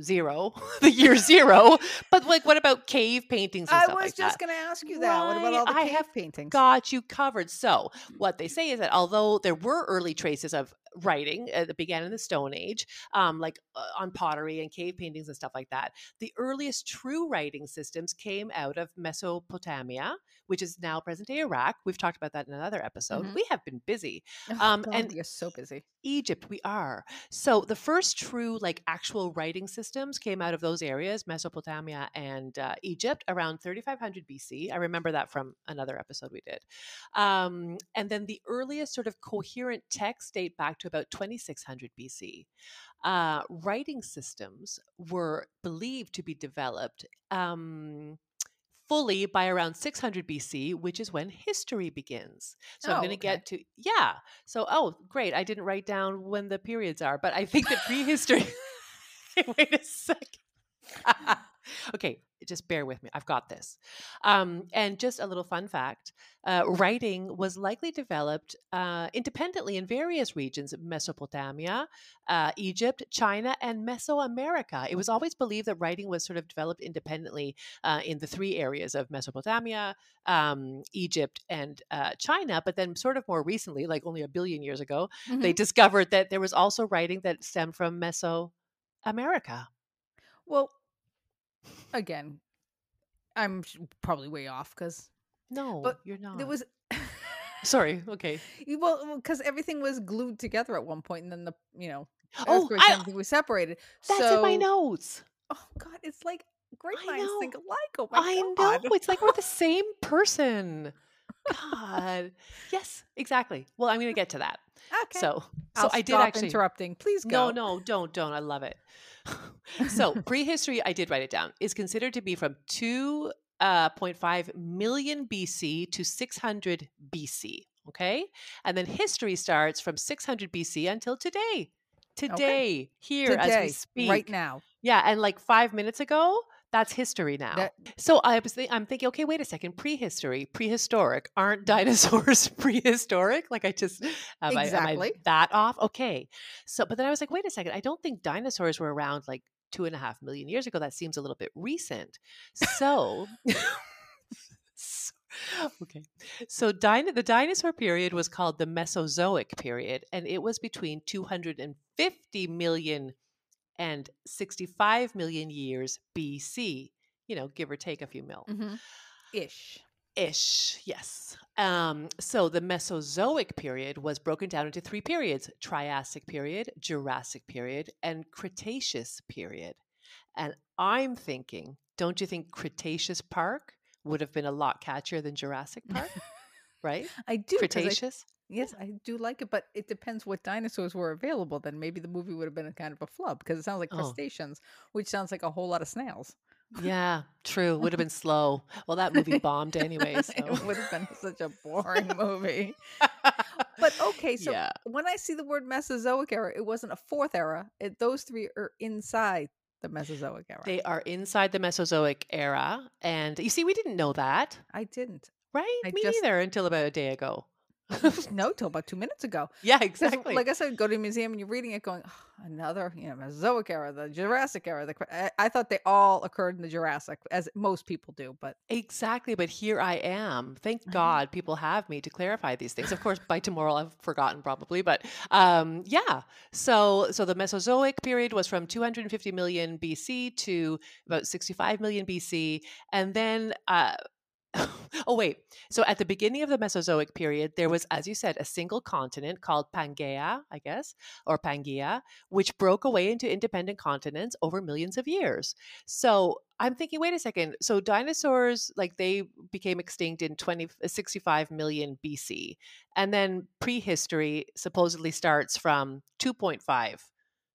zero, the year zero. But like, what about cave paintings I was like just going to ask you that. What about all the I cave have paintings? got you covered. So, what they say is that although there were early traces of writing uh, that began in the Stone Age, um, like uh, on pottery and cave paintings and stuff like that, the earliest true writing systems came out of Mesopotamia, which is now present day Iraq. We've talked about that in another episode. Mhm. We have been busy. Oh, um, and- you're so busy. Egypt, we are. So the first true, like actual writing systems came out of those areas, Mesopotamia and uh, Egypt, around 3500 BC. I remember that from another episode we did. Um, and then the earliest sort of coherent texts date back to about 2600 BC. Uh, writing systems were believed to be developed. Um, Fully by around 600 BC, which is when history begins. So I'm Oh, going to okay. get to, yeah. So, oh, great. I didn't write down when the periods are, but I think that prehistory. Wait a second. okay, just bear with me. I've got this. Um, and just a little fun fact uh, writing was likely developed uh, independently in various regions of Mesopotamia, uh, Egypt, China, and Mesoamerica. It was always believed that writing was sort of developed independently uh, in the three areas of Mesopotamia, um, Egypt, and uh, China. But then, sort of more recently, like only a billion years ago, they Mhm. discovered that there was also writing that stemmed from Mesoamerica. Well, again, I'm probably way off because No, But you're not. there was. Sorry. Okay. Well, because everything was glued together at one point, and then the you know Oh, I- everything was separated. That's in my So- notes. Oh God, it's like great I minds know. think alike. Oh my I god. know. It's like we're the same person. God. Yes, exactly. Well, I'm going to get to that. Okay. So, so I'll I did stop actually. interrupting. Please go. No, no, don't, don't. I love it. So, prehistory, I did write it down, is considered to be from 2.5 uh, million BC to 600 BC. Okay. And then history starts from 600 BC until today. Today, here as we speak. right now. Yeah. And like five minutes ago, that's history now. That- so I was think, I'm thinking, okay, wait a second. Prehistory, prehistoric. Aren't dinosaurs prehistoric? Like I just am I- am I Exactly. that off? Okay. So, but then I was like, wait a second. I don't think dinosaurs were around like two and a half million years ago. That seems a little bit recent. So, so- okay. So, dino- the dinosaur period was called the Mesozoic period, and it was between 250 million and 65 million years BC. You know, give or take a few mil Mhm. Ish. ish yes um, so the mesozoic period was broken down into three periods triassic period jurassic period and cretaceous period and i'm thinking don't you think cretaceous park would have been a lot catchier than jurassic park right I do. cretaceous yes, I do like it, but it depends what dinosaurs were available. Then maybe the movie would have been a kind of a flub because it sounds like Oh. crustaceans, which sounds like a whole lot of snails. yeah true would have been slow well that movie bombed anyway so it would have been such a boring movie. But okay, so yeah when I see the word Mesozoic era, it wasn't a fourth era. It, those three are inside the Mesozoic era. they are inside the mesozoic era and you see we didn't know that I didn't. Right? I Me just- neither until about a day ago. No, till about two minutes ago. Yeah, exactly. Like I said, go to a museum and you're reading it, going, "Oh, another, you know, Mesozoic era, the Jurassic era. The, I, I thought they all occurred in the Jurassic, as most people do. But exactly. But here I am. Thank know. God people have me to clarify these things. Of course, by tomorrow I've forgotten probably. But um, yeah. So so the Mesozoic period was from 250 million BC to about 65 million BC. And then uh, oh wait. So at the beginning of the Mesozoic period, there was, as you said, a single continent called Pangaea, I guess, or Pangaea, which broke away into independent continents over millions of years. So I'm thinking, wait a second. So dinosaurs, like they became extinct in 20, uh, 65 million BC. And then prehistory supposedly starts from 2.5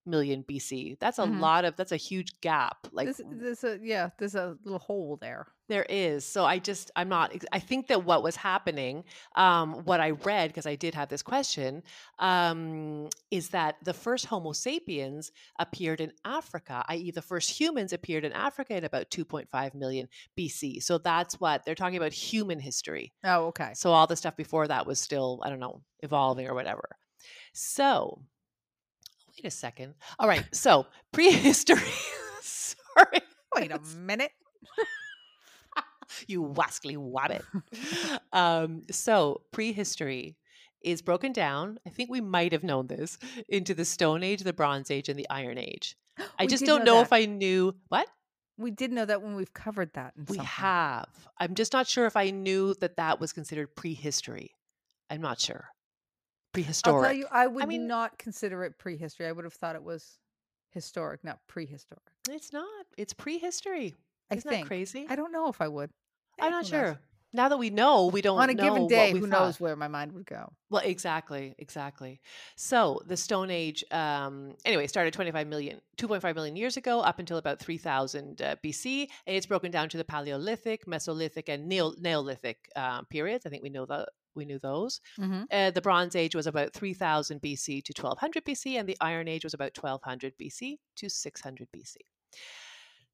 million BC. That's a Mhm. lot of, that's a huge gap. Like there's, there's a yeah, there's a little hole there. there is. So I just, I'm not, I think that what was happening, um, what I read, because I did have this question, um, is that the first Homo sapiens appeared in Africa, i.e., the first humans appeared in Africa in about 2.5 million BC. So that's what they're talking about human history. Oh, okay. So all the stuff before that was still, I don't know, evolving or whatever. So, wait a second. All right. So prehistory. Sorry. Wait a minute. you wascally wabbit. um, so prehistory is broken down. I think we might have known this into the Stone Age, the Bronze Age, and the Iron Age. I just don't know, if. I knew what We did know that when we've covered that. In we something. have. I'm just not sure if I knew that that was considered prehistory. I'm not sure. I'll Prehistoric. tell you, I would mean- not consider it prehistory. I would have thought it was historic, not prehistoric. it's not. It's prehistory. I Isn't think. that crazy? I don't know if I would. I'm not knows? sure. Now that we know, we don't On a know given day, who thought. knows where my mind would go? Well, exactly, exactly. So the Stone Age, um, anyway, started 25 million, 2.5 million years ago, up until about 3000 uh, BC, and it's broken down to the Paleolithic, Mesolithic, and Neo- Neolithic um, periods. I think we know that we knew those. Mm-hmm. Uh, the Bronze Age was about 3000 BC to 1200 BC, and the Iron Age was about 1200 BC to 600 BC.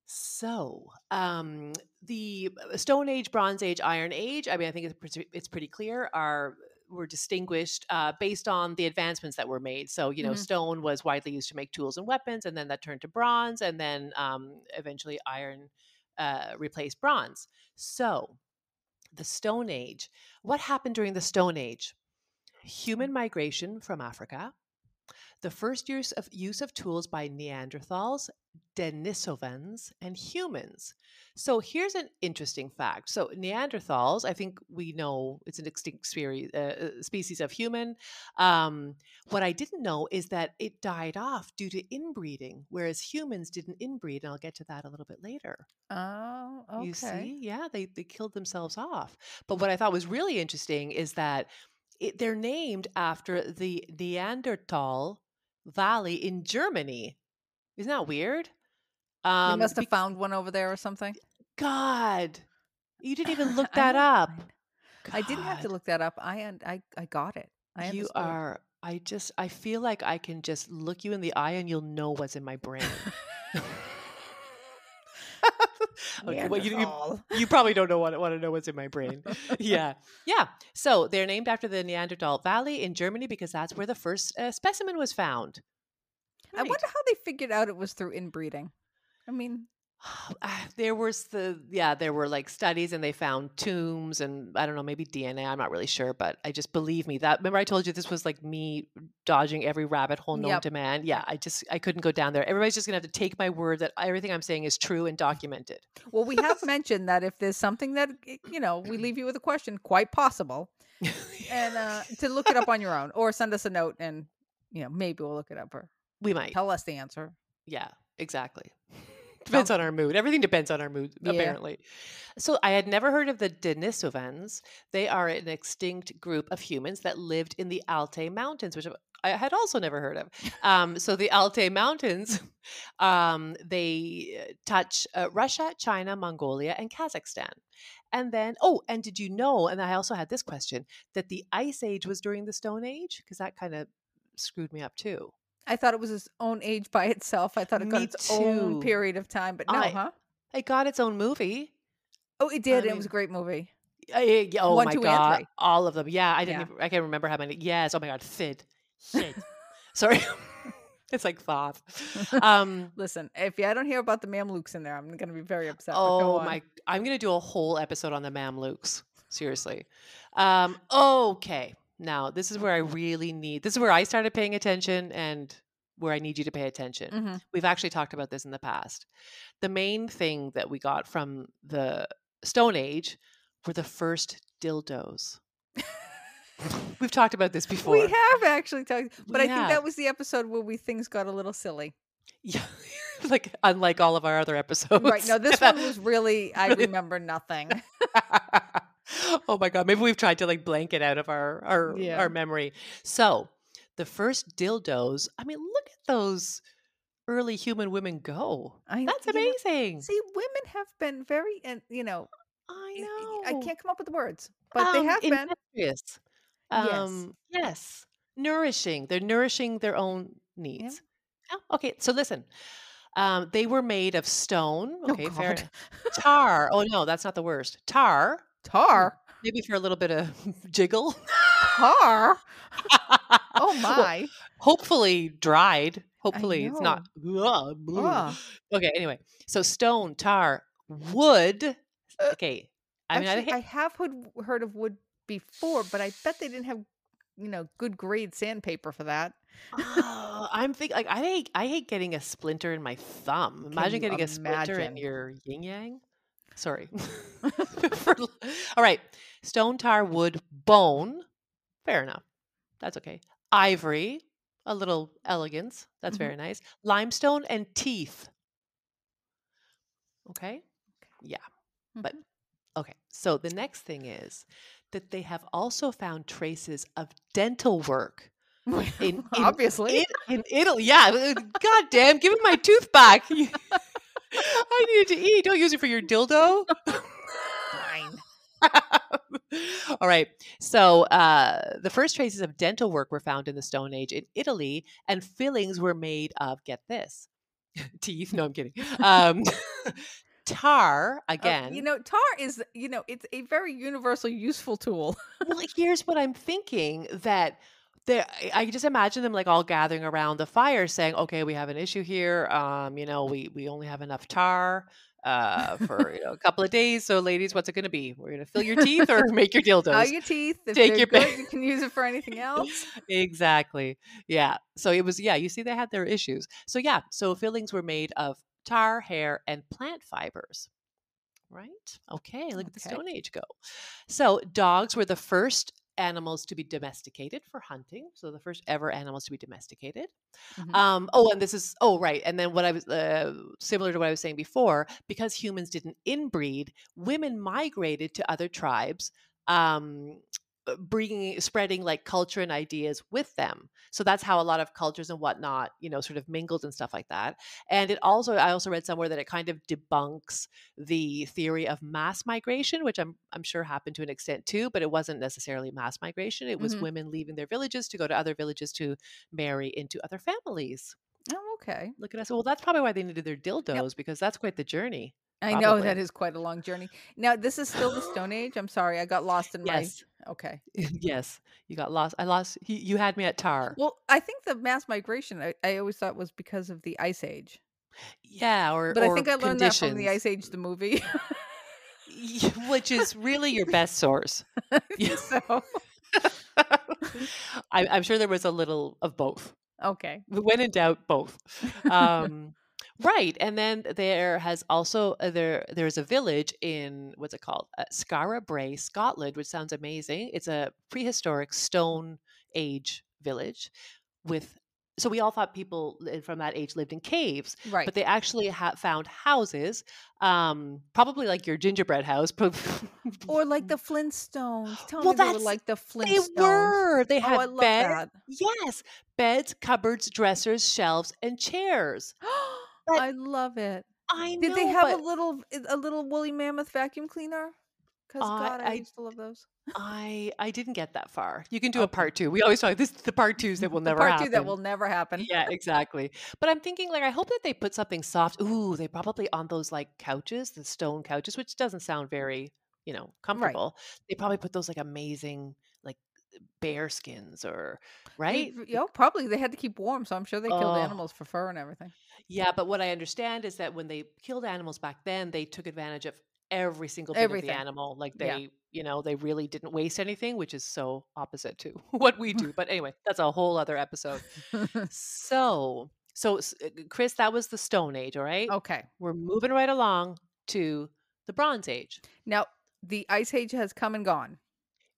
So, um, the uh, Stone Age, Bronze Age, Iron Age, I mean, I think it's pretty, it's pretty clear, are were distinguished uh, based on the advancements that were made. So, you know, Mhm. stone was widely used to make tools and weapons, and then that turned to bronze, and then um, eventually iron uh, replaced bronze. So, the Stone Age. What happened during the Stone Age? Human hmm. migration from Africa, the first use of use of tools by Neanderthals, Denisovans and humans. So here's an interesting fact. So Neanderthals, I think we know it's an extinct uh, uh, species of human. Um, what I didn't know is that it died off due to inbreeding, whereas humans didn't inbreed, and I'll get to that a little bit later. Oh, okay. You see, yeah, they they killed themselves off. But what I thought was really interesting is that it, they're named after the Neanderthal Valley in Germany. Isn't that weird? You Um, must have be- found one over there or something. God, you didn't even look that know, up. I. I didn't have to look that up. I I I got it. I You understood. are. I just. I feel like I can just look you in the eye and you'll know what's in my brain. okay, well, you, you you probably don't know what want to know what's in my brain. yeah, yeah. So they're named after the Neanderthal Valley in Germany because that's where the first uh, specimen was found. I wonder how they figured out it was through inbreeding. I mean, there was the yeah there were like studies and they found tombs and i don't know maybe dna i'm not really sure but i just believe me that remember i told you this was like me dodging every rabbit hole known Yep. to man yeah i just i couldn't go down there everybody's just gonna have to take my word that everything i'm saying is true and documented well, we have mentioned that if there's something that eh, you know, we leave you with a question, quite possible, and uh, to look it up on your own, or send us a note, and you know, maybe we'll look it up or we might tell us the answer. Yeah, exactly. Depends on our mood. Everything depends on our mood, Yeah. apparently. So I had never heard of the Denisovans. They are an extinct group of humans that lived in the Altai Mountains, which I had also never heard of. Um, so the Altai Mountains, um, they uh, touch uh, Russia, China, Mongolia, and Kazakhstan. And then, oh, and did you know? And I also had this question that the Ice Age was during the Stone Age because that kind of screwed me up too. I thought it was its own age by itself. I thought it got Me its own period of time, but no, I- huh? It got its own movie. Oh, it did. and it was a great movie. Uh, yeah, yeah, oh One, my two, god, all of them. Yeah, I didn't. Yeah. Even, I can't remember how many. Yes. Oh my god, Sid. Sid. Sorry, it's like five. Um. Listen, if I don't hear about the Mamluks in there, I'm going to be very upset. go Oh my! I'm gonna do a whole episode on the Mamluks. Seriously. Um. Okay. Now this is where I really need. This is where I started paying attention, and where I need you to pay attention. Mhm. We've actually talked about this in the past. The main thing that we got from the Stone Age were the first dildos. We've talked about this before. We have actually talked, but I think that was the episode where we things got a little silly. Yeah, like unlike all of our other episodes. Right. No, this one was really, I remember nothing. Oh my god, maybe we've tried to like blank it out of our our, Yeah. our memory. So, the first dildos, I mean, look at those early human women go. I, That's you know, amazing. see, women have been very, and you know, I know. I can't come up with the words, but they Um, have been. Yes. Um, yes. Nourishing. They're nourishing their own needs. Yeah, Okay, so listen. Um, they were made of stone. Oh, Okay, fair. Tar. Oh no, that's not the worst. Tar. Tar, Maybe for a little bit of jiggle. tar. Oh Well, my! hopefully dried. Hopefully it's not. Ugh. Ugh. Okay. Anyway, so stone, tar, wood. Uh, Okay. I mean, I, Actually, hate- I have heard, heard of wood before, but I bet they didn't have, you know, good grade sandpaper for that. Oh, I'm thinking like I hate I hate getting a splinter in my thumb. Imagine getting a splinter in your yin yang. Sorry. For All right. Stone tar wood bone. Fair enough. That's okay. Ivory, a little elegance. That's Mhm. very nice. Limestone and teeth. Okay? Yeah. But Mhm. okay. So the next thing is that they have also found traces of dental work in, in obviously, in, in Italy, yeah. God damn, give me my tooth back. I needed to eat. Don't use it for your dildo. fine. All right. So uh, the first traces of dental work were found in the Stone Age in Italy, and fillings were made of get this teeth. No, I'm kidding. Um, tar Uh, again. you know, tar is, you know, it's a very universal, useful tool. well, here's what I'm thinking that there I just imagine them like all gathering around the fire saying, "Okay, we have an issue here. Um, you know, we we only have enough tar uh for you know, a couple of days. So ladies, what's it going to be? We're going to fill your teeth or make your dildos?" Out your teeth. If Take your good, you can use it for anything else. exactly. Yeah. So it was yeah, you see they had their issues. So yeah, so fillings were made of tar, hair, and plant fibers. Right? Okay, look at the Stone Age go. So, dogs were the first animals to be domesticated for hunting. So, the first ever animals to be domesticated. Mhm. Um, oh, and this is, oh, right. And then what I was, uh, similar to what I was saying before, because humans didn't inbreed, women migrated to other tribes. Um, bringing spreading like culture and ideas with them. So that's how a lot of cultures and whatnot you know sort of mingled and stuff like that. And it also i also read somewhere that it kind of debunks the theory of mass migration which i'm i'm sure happened to an extent too but it wasn't necessarily mass migration. It was Mhm. women leaving their villages to go to other villages to marry into other families. Oh, okay. look at us. Well that's probably why they needed their dildos because that's quite the journey I know that is quite a long journey. Now, this is still the Stone Age. I'm sorry, I got lost in yes my. Okay. yes you got lost i lost you, you had me at tar Well, I think the mass migration I, I always thought was because of the Ice Age, yeah or but I think I learned that from the. Ice Age, the movie. Which is really your best source. So I, I'm sure there was a little of both. okay. When in doubt, both. Um, right, and then there has also uh, there there's a village in what's it called, uh, Skara Brae, Scotland, which sounds amazing. It's a prehistoric Stone Age village with. So we all thought people from that age lived in caves, Right. but they actually ha- found houses, um, probably like your gingerbread house. or like the Flintstones. Tell Well, me they were like the They were. They Oh, had I love beds. that. Yes, beds, cupboards, dressers, shelves, and chairs. But- I love it. I Did they have a little a little woolly mammoth vacuum cleaner? Because God, I, I- used to love those. I I didn't get that far. You can do a part two. We always talk this the part twos that will never part happen. two that will never happen. yeah, exactly. But I'm thinking like I hope that they put something soft. Ooh, they probably on those like couches, the stone couches, which doesn't sound very, you know, comfortable. They probably put those like amazing bear skins or right? You know, probably they had to keep warm, so I'm sure they killed Oh. animals for fur and everything. Yeah, but what I understand is that when they killed animals back then, they took advantage of every single bit Everything. of the animal. Like they, Yeah. you know, they really didn't waste anything, which is so opposite to what we do. But anyway, that's a whole other episode. So, so uh, Kris, that was the Stone Age, all right? okay. We're moving right along to the Bronze Age. Now the ice age has come and gone.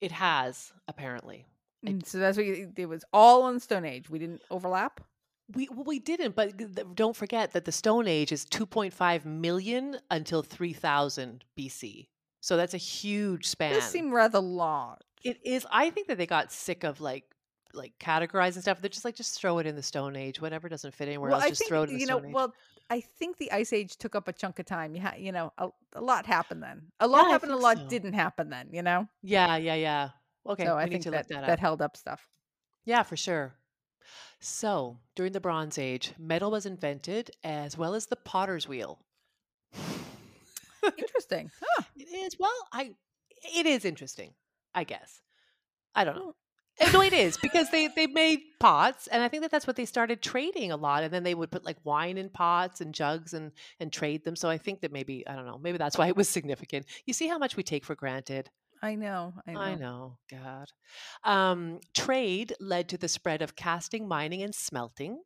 It has apparently. And so that's what you, it was all on Stone Age. We didn't overlap. We well, we didn't, but don't forget that the Stone Age is 2.5 million until 3000 BC. So that's a huge span. This seemed rather large. It is. I think that they got sick of like like categorizing stuff. They're just like just throw it in the Stone Age. Whatever doesn't fit anywhere well, else, I just think throw it in the you know. Stone Age. Well, I think the ice age took up a chunk of time. You ha- you know, a, a lot happened then. A lot I happened. A lot so. didn't happen then. You know. yeah, yeah, yeah. Okay, so we I need think to that that, that, held up stuff. Yeah, for sure. So during the Bronze Age, metal was invented as well as the potter's wheel. Interesting. Huh. It is. Well, I. It is interesting. I guess. I don't know. Uh, No, it is because they they made pots, and I think that that's what they started trading a lot. And then they would put like wine in pots and jugs and and trade them. So I think that maybe I don't know. Maybe that's why it was significant. You see how much we take for granted. I know. I know. I know. God. Um, trade led to the spread of casting, mining, and smelting.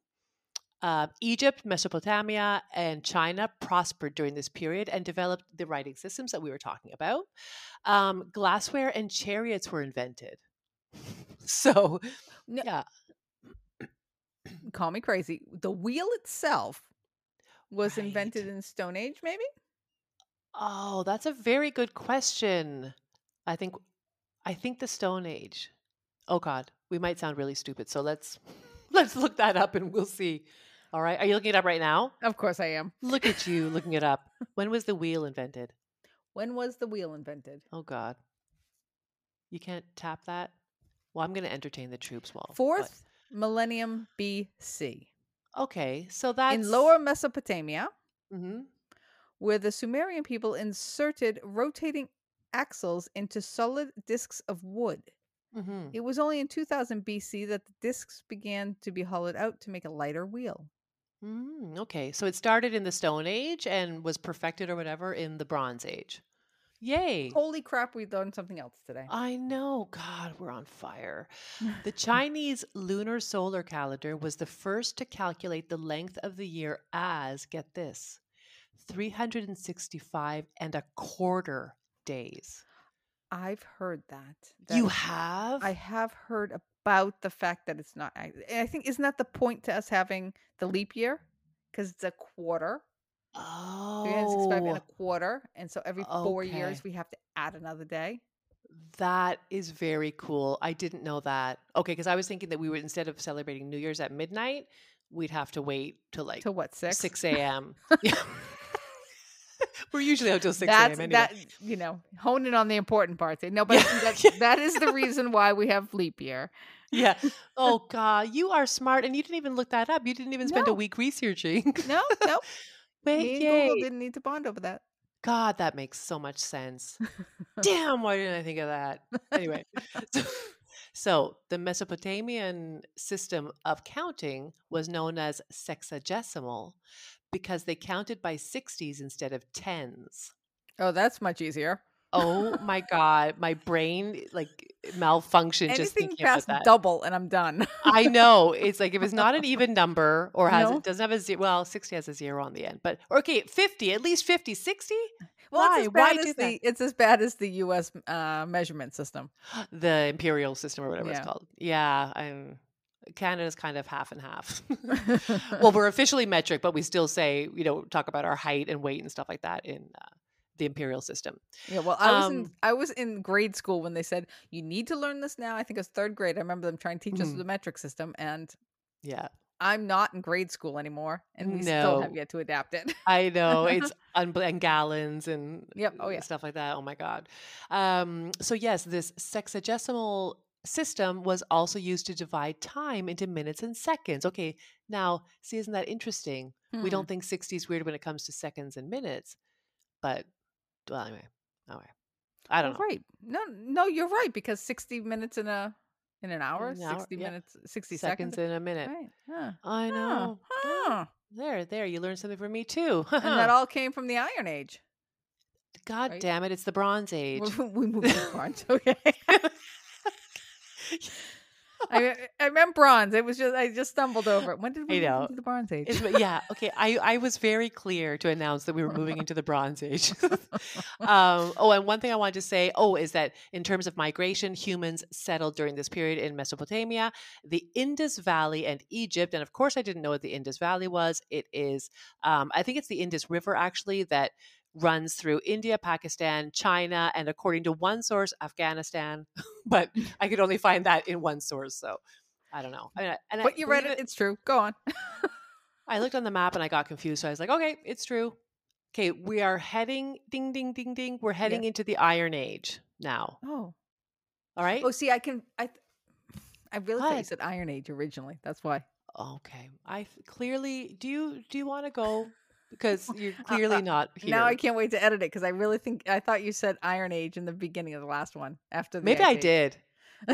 Uh, Egypt, Mesopotamia, and China prospered during this period and developed the writing systems that we were talking about. Um, glassware and chariots were invented. So, No- yeah. Call me crazy. The wheel itself was Right. invented in Stone Age, maybe. Oh, that's a very good question. I think, I think the Stone Age. Oh God, we might sound really stupid. So let's let's look that up and we'll see. All right, are you looking it up right now? Of course, I am. Look at you looking it up. When was the wheel invented? When was the wheel invented? Oh God, you can't tap that. Well, I'm going to entertain the troops. Well, Fourth millennium BC Okay, so that's in Lower Mesopotamia, hmm where the Sumerian people inserted rotating axles into solid discs of wood. hmm It was only in 2000 BC that the discs began to be hollowed out to make a lighter wheel. Mm, okay, so it started in the Stone Age and was perfected or whatever in the Bronze Age. Yay! Holy crap, we've done something else today. I know. God, we're on fire. The Chinese lunar solar calendar was the first to calculate the length of the year as, get this, 365 and a quarter days. I've heard that. You that- have? I have heard about the fact that it's not. I think isn't that the point to us having the leap year because it's a quarter. 365 and oh, a quarter, and so every four okay. years we have to add another day. That is very cool. I didn't know that. Okay, because I was thinking that we would instead of celebrating New Year's at midnight, we'd have to wait till like to what six? six a.m. yeah. We're usually out till six a.m. Anyway. that you know, honing on the important parts. Eh, no, but Yeah. that, that is the reason why we have leap year. yeah. Oh God, you are smart, and you didn't even look that up. You didn't even spend a week researching. No, no, Wait, me and yay. Google didn't need to bond over that. God, that makes so much sense. Damn, why didn't I think of that? Anyway, so, so the Mesopotamian system of counting was known as sexagesimal because they counted by 60s instead of tens. Oh, that's much easier. Oh my God, my brain like malfunctioned just Anything thinking about past that. double, and I'm done. I know. It's like if it's not an even number or has No. it doesn't have a zero. Well, 60 has a zero on the end, but okay, 50, at least 50, 60. Well, Why? it's as Why bad as the it's as bad as the U.S. Uh, measurement system. the imperial system or whatever Yeah. it's called. Yeah, I'm Canada's kind of half and half. well, we're officially metric, but we still say, you know, talk about our height and weight and stuff like that in uh, the imperial system. Yeah, well, I was in Um, I was in grade school when they said you need to learn this now. I think it was third grade. I remember them trying to teach us Mhm. the metric system, and Yeah, I'm not in grade school anymore, and we still have yet to adapt it. I know it's and gallons and Yep. Oh, yeah. stuff like that. Oh my god. Um, so yes, this sexagesimal system was also used to divide time into minutes and seconds. Okay, now see, isn't that interesting? We Hmm. don't think 60 is weird when it comes to seconds and minutes, but well, anyway, anyway, I don't know. Right? No, no, you're right because 60 minutes in a in an hour, An hour, 60 yeah. minutes, 60 Seconds seconds. in a minute. Right. Huh. I know. Yeah. Huh. There, there, you learned something from me too. And that all came from the Iron Age. God right? damn it, it's the Bronze Age. we moved to bronze. Okay. I, I meant bronze. It was just I just stumbled over it. When did we move know. into the Bronze Age? It's- yeah, okay. I, I was very clear to announce that we were moving into the Bronze Age. um, oh, and one thing I wanted to say, oh, is that in terms of migration, humans settled during this period in Mesopotamia, the Indus Valley, and Egypt. And of course, I didn't know what the Indus Valley was. It is, um, I think it's the Indus River actually that runs through India, Pakistan, China, and according to one source, Afghanistan. but I could only find that in one source, so. I don't know. I mean, and I- but you read believe it. It's true. Go on. I looked on the map and I got confused. So I was like, okay, it's true. Okay, we are heading, ding, ding, ding, ding. We're heading into the Iron Age now. Oh. All right. Oh, see, I can. I. I really thought you What? said Iron Age originally. That's why. Okay. I clearly do you do you want to go because you're clearly not here. Now I can't wait to edit it because I really think I thought you said Iron Age in the beginning of the last one. After the Maybe I did.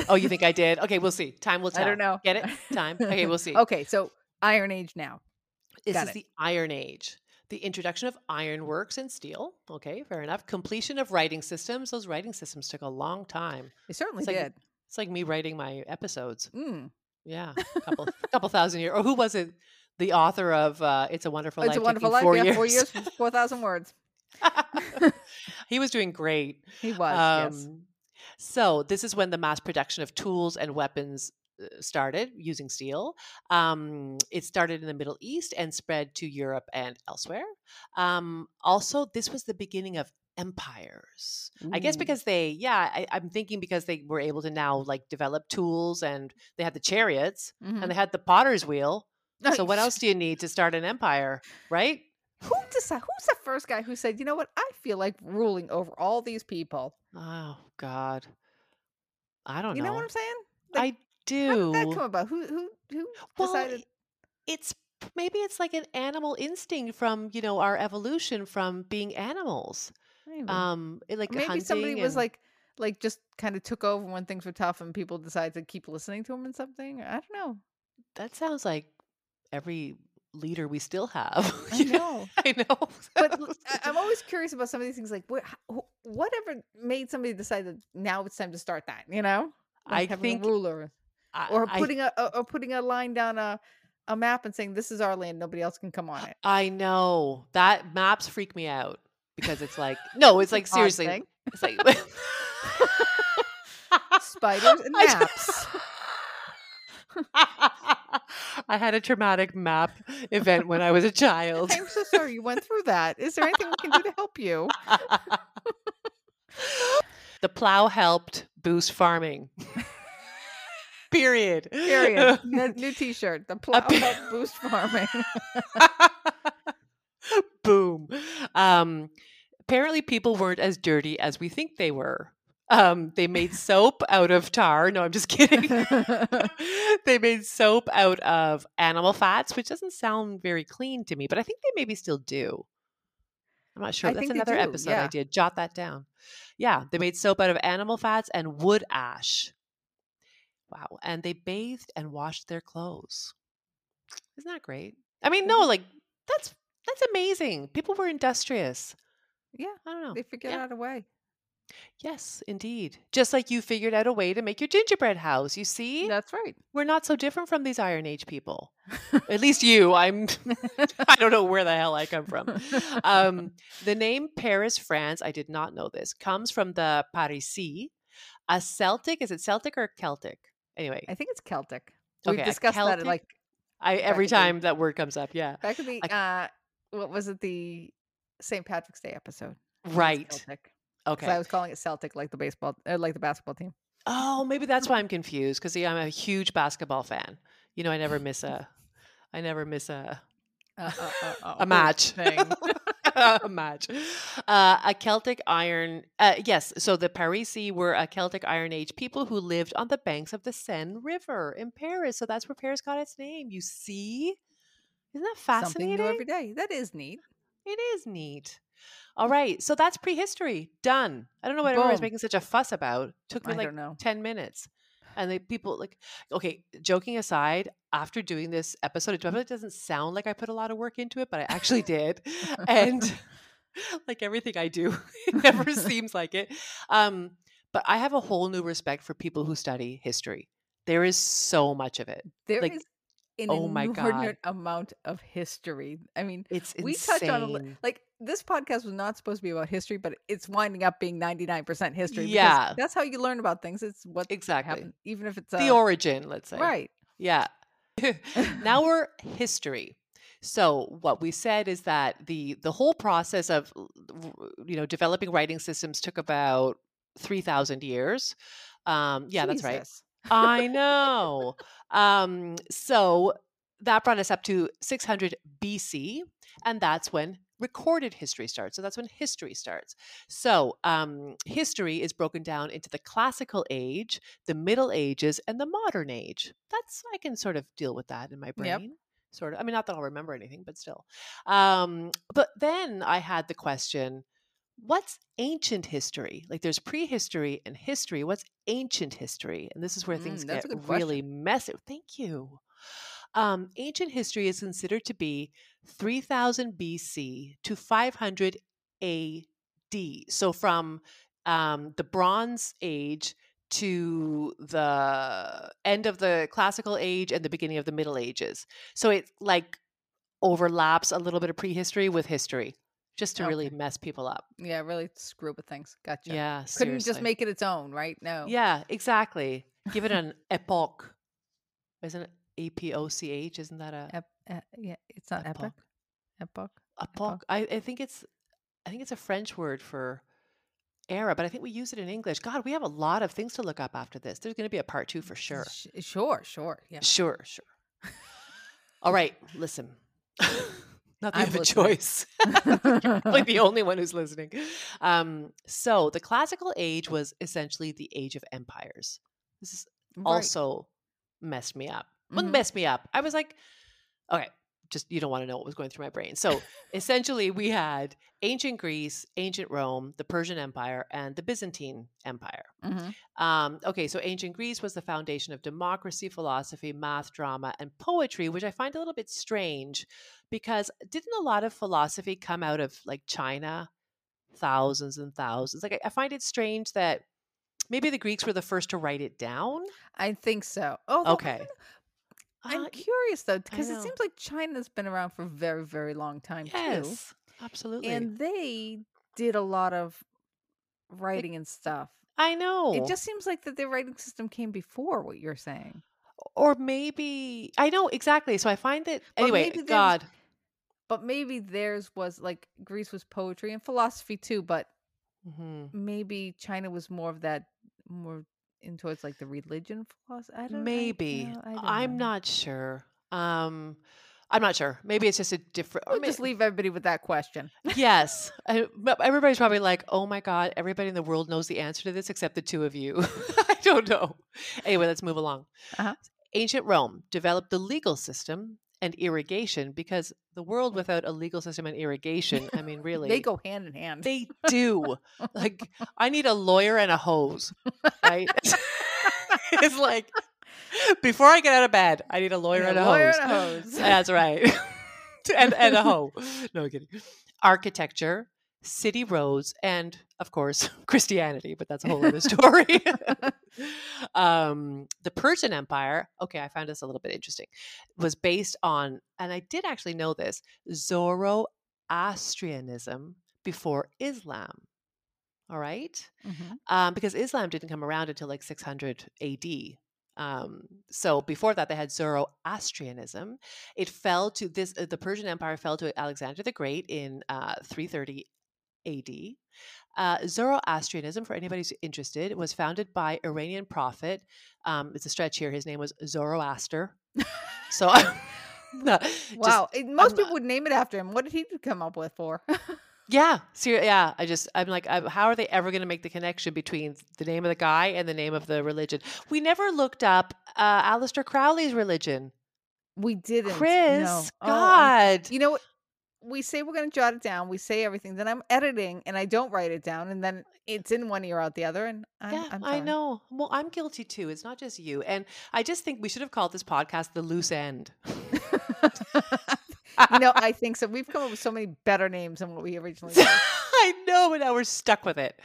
Oh, you think I did? Okay, we'll see. Time will tell. I don't know. Get it? Time. Okay, we'll see. okay, so Iron Age now. This got is it. the Iron Age. The introduction of ironworks and steel. Okay, fair enough. Completion of writing systems. Those writing systems took a long time. They certainly It's like- did. It's like me writing my episodes. Mm. Yeah, a couple, couple thousand years. Or who was it? The author of uh, "It's a Wonderful It's Life." a wonderful life. Four yeah, years. four years, four thousand words. he was doing great. He was. yes. Um, So this is when the mass production of tools and weapons uh, started using steel. Um, it started in the Middle East and spread to Europe and elsewhere. Um, also, this was the beginning of empires. I guess because they, yeah, I, I'm thinking because they were able to now like develop tools and they had the chariots Mhm. and they had the potter's wheel. So what else do you need to start an empire, right? Who decide? Who's the first guy who said, "You know what? I feel like ruling over all these people." Oh God, I don't You know. know what I'm saying? I How do. did that come about? Who who who well, decided? it's maybe it's like an animal instinct from you know our evolution from being animals. Maybe, Um, it- like Maybe somebody hunting was and- like like just kind of took over when things were tough, and people decided to keep listening to him and something. I don't know. that sounds like every leader we still have. I know. I know. but I'm always curious about some of these things. Like, what, whatever made somebody decide that now it's time to start that? You know, I like having think ruler I- or putting a, a or putting a line down a a map and saying this is our land, nobody else can come on it. I know that maps freak me out because it's like no, it's like seriously, it's like Spiders and I maps. I had a traumatic map event when I was a child. I'm so sorry you went through that. Is there anything we can do to help you? the plow helped boost farming. Period. Period. N- New T-shirt. The plow pe- help boost farming. Boom. Um, apparently, people weren't as dirty as we think they were. Um, they made soap out of tar. No, I'm just kidding. they made soap out of animal fats, which doesn't sound very clean to me, but I think they maybe still do. I'm not sure. I That's another do, episode I yeah. did. Jot that down. Yeah, they made soap out of animal fats and wood ash. Wow. And they bathed and washed their clothes. Isn't that great? I mean, no, like that's that's amazing. People were industrious. yeah, I don't know. they figured Yeah. out a way. Yes, indeed. Just like you figured out a way to make your gingerbread house. You see? That's right. We're not so different from these Iron Age people. At least you. I'm I don't know where the hell I come from. Um, the name Paris, France, I did not know this, comes from the Parisi, a Celtic. Is it Celtic or Celtic? Anyway, I think it's Celtic. We Okay, discussed that Celtic at, like I every in the- time that word comes up, yeah. back in the I- uh what was it the St. Patrick's Day episode? I think it's Right. Celtic. Okay. I was calling it Celtic like the baseball uh, like the basketball team. Oh, maybe that's why I'm confused because I'm a huge basketball fan. You know, I never miss a, I never miss a Uh, uh, uh, a match. thing. a match. Uh, a Celtic Iron. Uh, yes, so the Parisi were a Celtic Iron Age people who lived on the banks of the Seine River in Paris. So that's where Paris got its name. You see, isn't that fascinating? Something new every day. That is neat. It is neat. All right, so that's prehistory done. I don't know what everyone's making such a fuss about. Took me I like don't know. 10 minutes. And the people like okay, joking aside, after doing this episode, it definitely doesn't sound like I put a lot of work into it, but I actually did. And like everything I do, it never seems like it. Um, but I have a whole new respect for people who study history. There is so much of it. There is like, an oh my God. amount of history. I mean, It's we insane. touch on like this podcast was not supposed to be about history, but it's winding up being ninety nine percent history. Yeah. that's how you learn about things. It's what exactly. happened, even if it's The uh, origin, let's say. right. Yeah. now we're history. So what we said is that the the whole process of you know developing writing systems took about 3000 years. Um yeah, that's right. I know. Um so that brought us up to 600 BC and that's when recorded history starts. So that's when history starts. So, um, history is broken down into the classical age, the Middle Ages, and the modern age. That's I can sort of deal with that in my brain. Yep. Sort of. I mean, not that I'll remember anything, but still. Um, but then I had the question: What's ancient history? Like, there's prehistory and history. What's ancient history? And this is where things Mm, get really messy. Thank you. Um, ancient history is considered to be 3000 BC to 500 AD. So from um, the Bronze Age to the end of the Classical Age and the beginning of the Middle Ages. So it like overlaps a little bit of prehistory with history, just to really mess people up. Yeah, really screw with things. Gotcha. Yeah, Couldn't just make it its own, right? No. Yeah, exactly. Give it an epoch. Isn't it A P O C H? Isn't that a Ep- uh, yeah, it's not epic. Epoch. Epoch. epoch? I, I think it's I think it's a French word for era, but I think we use it in English. God, we have a lot of things to look up after this. There's going to be a part two for sure. Sh- sure, sure. Yeah. Sure, sure. All right, listen. Not that you have a choice. You're probably the only one who's listening. Um, so the classical age was essentially the age of empires. This is Right. also messed me up. Well, Mhm. messed me up. I was like, okay, just you don't want to know what was going through my brain. So essentially, we had ancient Greece, ancient Rome, the Persian Empire, and the Byzantine Empire. Mhm. Um, okay, so ancient Greece was the foundation of democracy, philosophy, math, drama, and poetry, which I find a little bit strange because didn't a lot of philosophy come out of like China? Thousands and thousands. Like, I, I find it strange that maybe the Greeks were the first to write it down. I think so. Oh, Okay. I'm Uh, curious though, because it seems like China's been around for a very, very long time too. Yes, absolutely. And they did a lot of writing and stuff. I know. It just seems like that their writing system came before what you're saying. or maybe I know exactly. So I find that But anyway. maybe God, But maybe theirs was like Greece was poetry and philosophy too, but Mhm. maybe China was more of that more in towards like the religion philosophy. I don't maybe no, I I'm not sure. Um, I'm not sure. Maybe it's just a different. We'll just leave everybody with that question. yes, I- everybody's probably like, "Oh my god, everybody in the world knows the answer to this except the two of you." I don't know. Anyway, let's move along. Uh-huh. Ancient Rome developed the legal system and irrigation because the world without a legal system and irrigation, I mean, really, They go hand in hand. They do. like, I need a lawyer and a hose, right? it's like before I get out of bed, I need a lawyer and a lawyer hose. and a hose. That's right. and and a hoe. No kidding. Architecture, city roads, and of course Christianity, but that's a whole other story. um, the Persian Empire. Okay, I found this a little bit interesting. Was based on, and I did actually know this, Zoroastrianism before Islam. All right Mhm. um, because Islam didn't come around until like 600 AD. Um, so before that, they had Zoroastrianism. It fell to this. Uh, the Persian Empire fell to Alexander the Great in uh, 330 AD. Uh, Zoroastrianism, for anybody who's interested, was founded by Iranian prophet. Um, it's a stretch here. His name was Zoroaster. so, no, Wow. it- most I'm- people would name it after him. What did he come up with for? Yeah, ser- yeah. I just, I'm like, I, how are they ever going to make the connection between the name of the guy and the name of the religion? We never looked up uh, Aleister Crowley's religion. we didn't. Kris, no. Oh, God, you know what? We say we're going to jot it down. We say everything. Then I'm editing and I don't write it down. And then it's in one ear out the other. And I'm, yeah, I'm I know. Well, I'm guilty too. It's not just you. And I just think we should have called this podcast "The Loose End." you know, I think so. We've come up with so many better names than what we originally did. I know, but now we're stuck with it.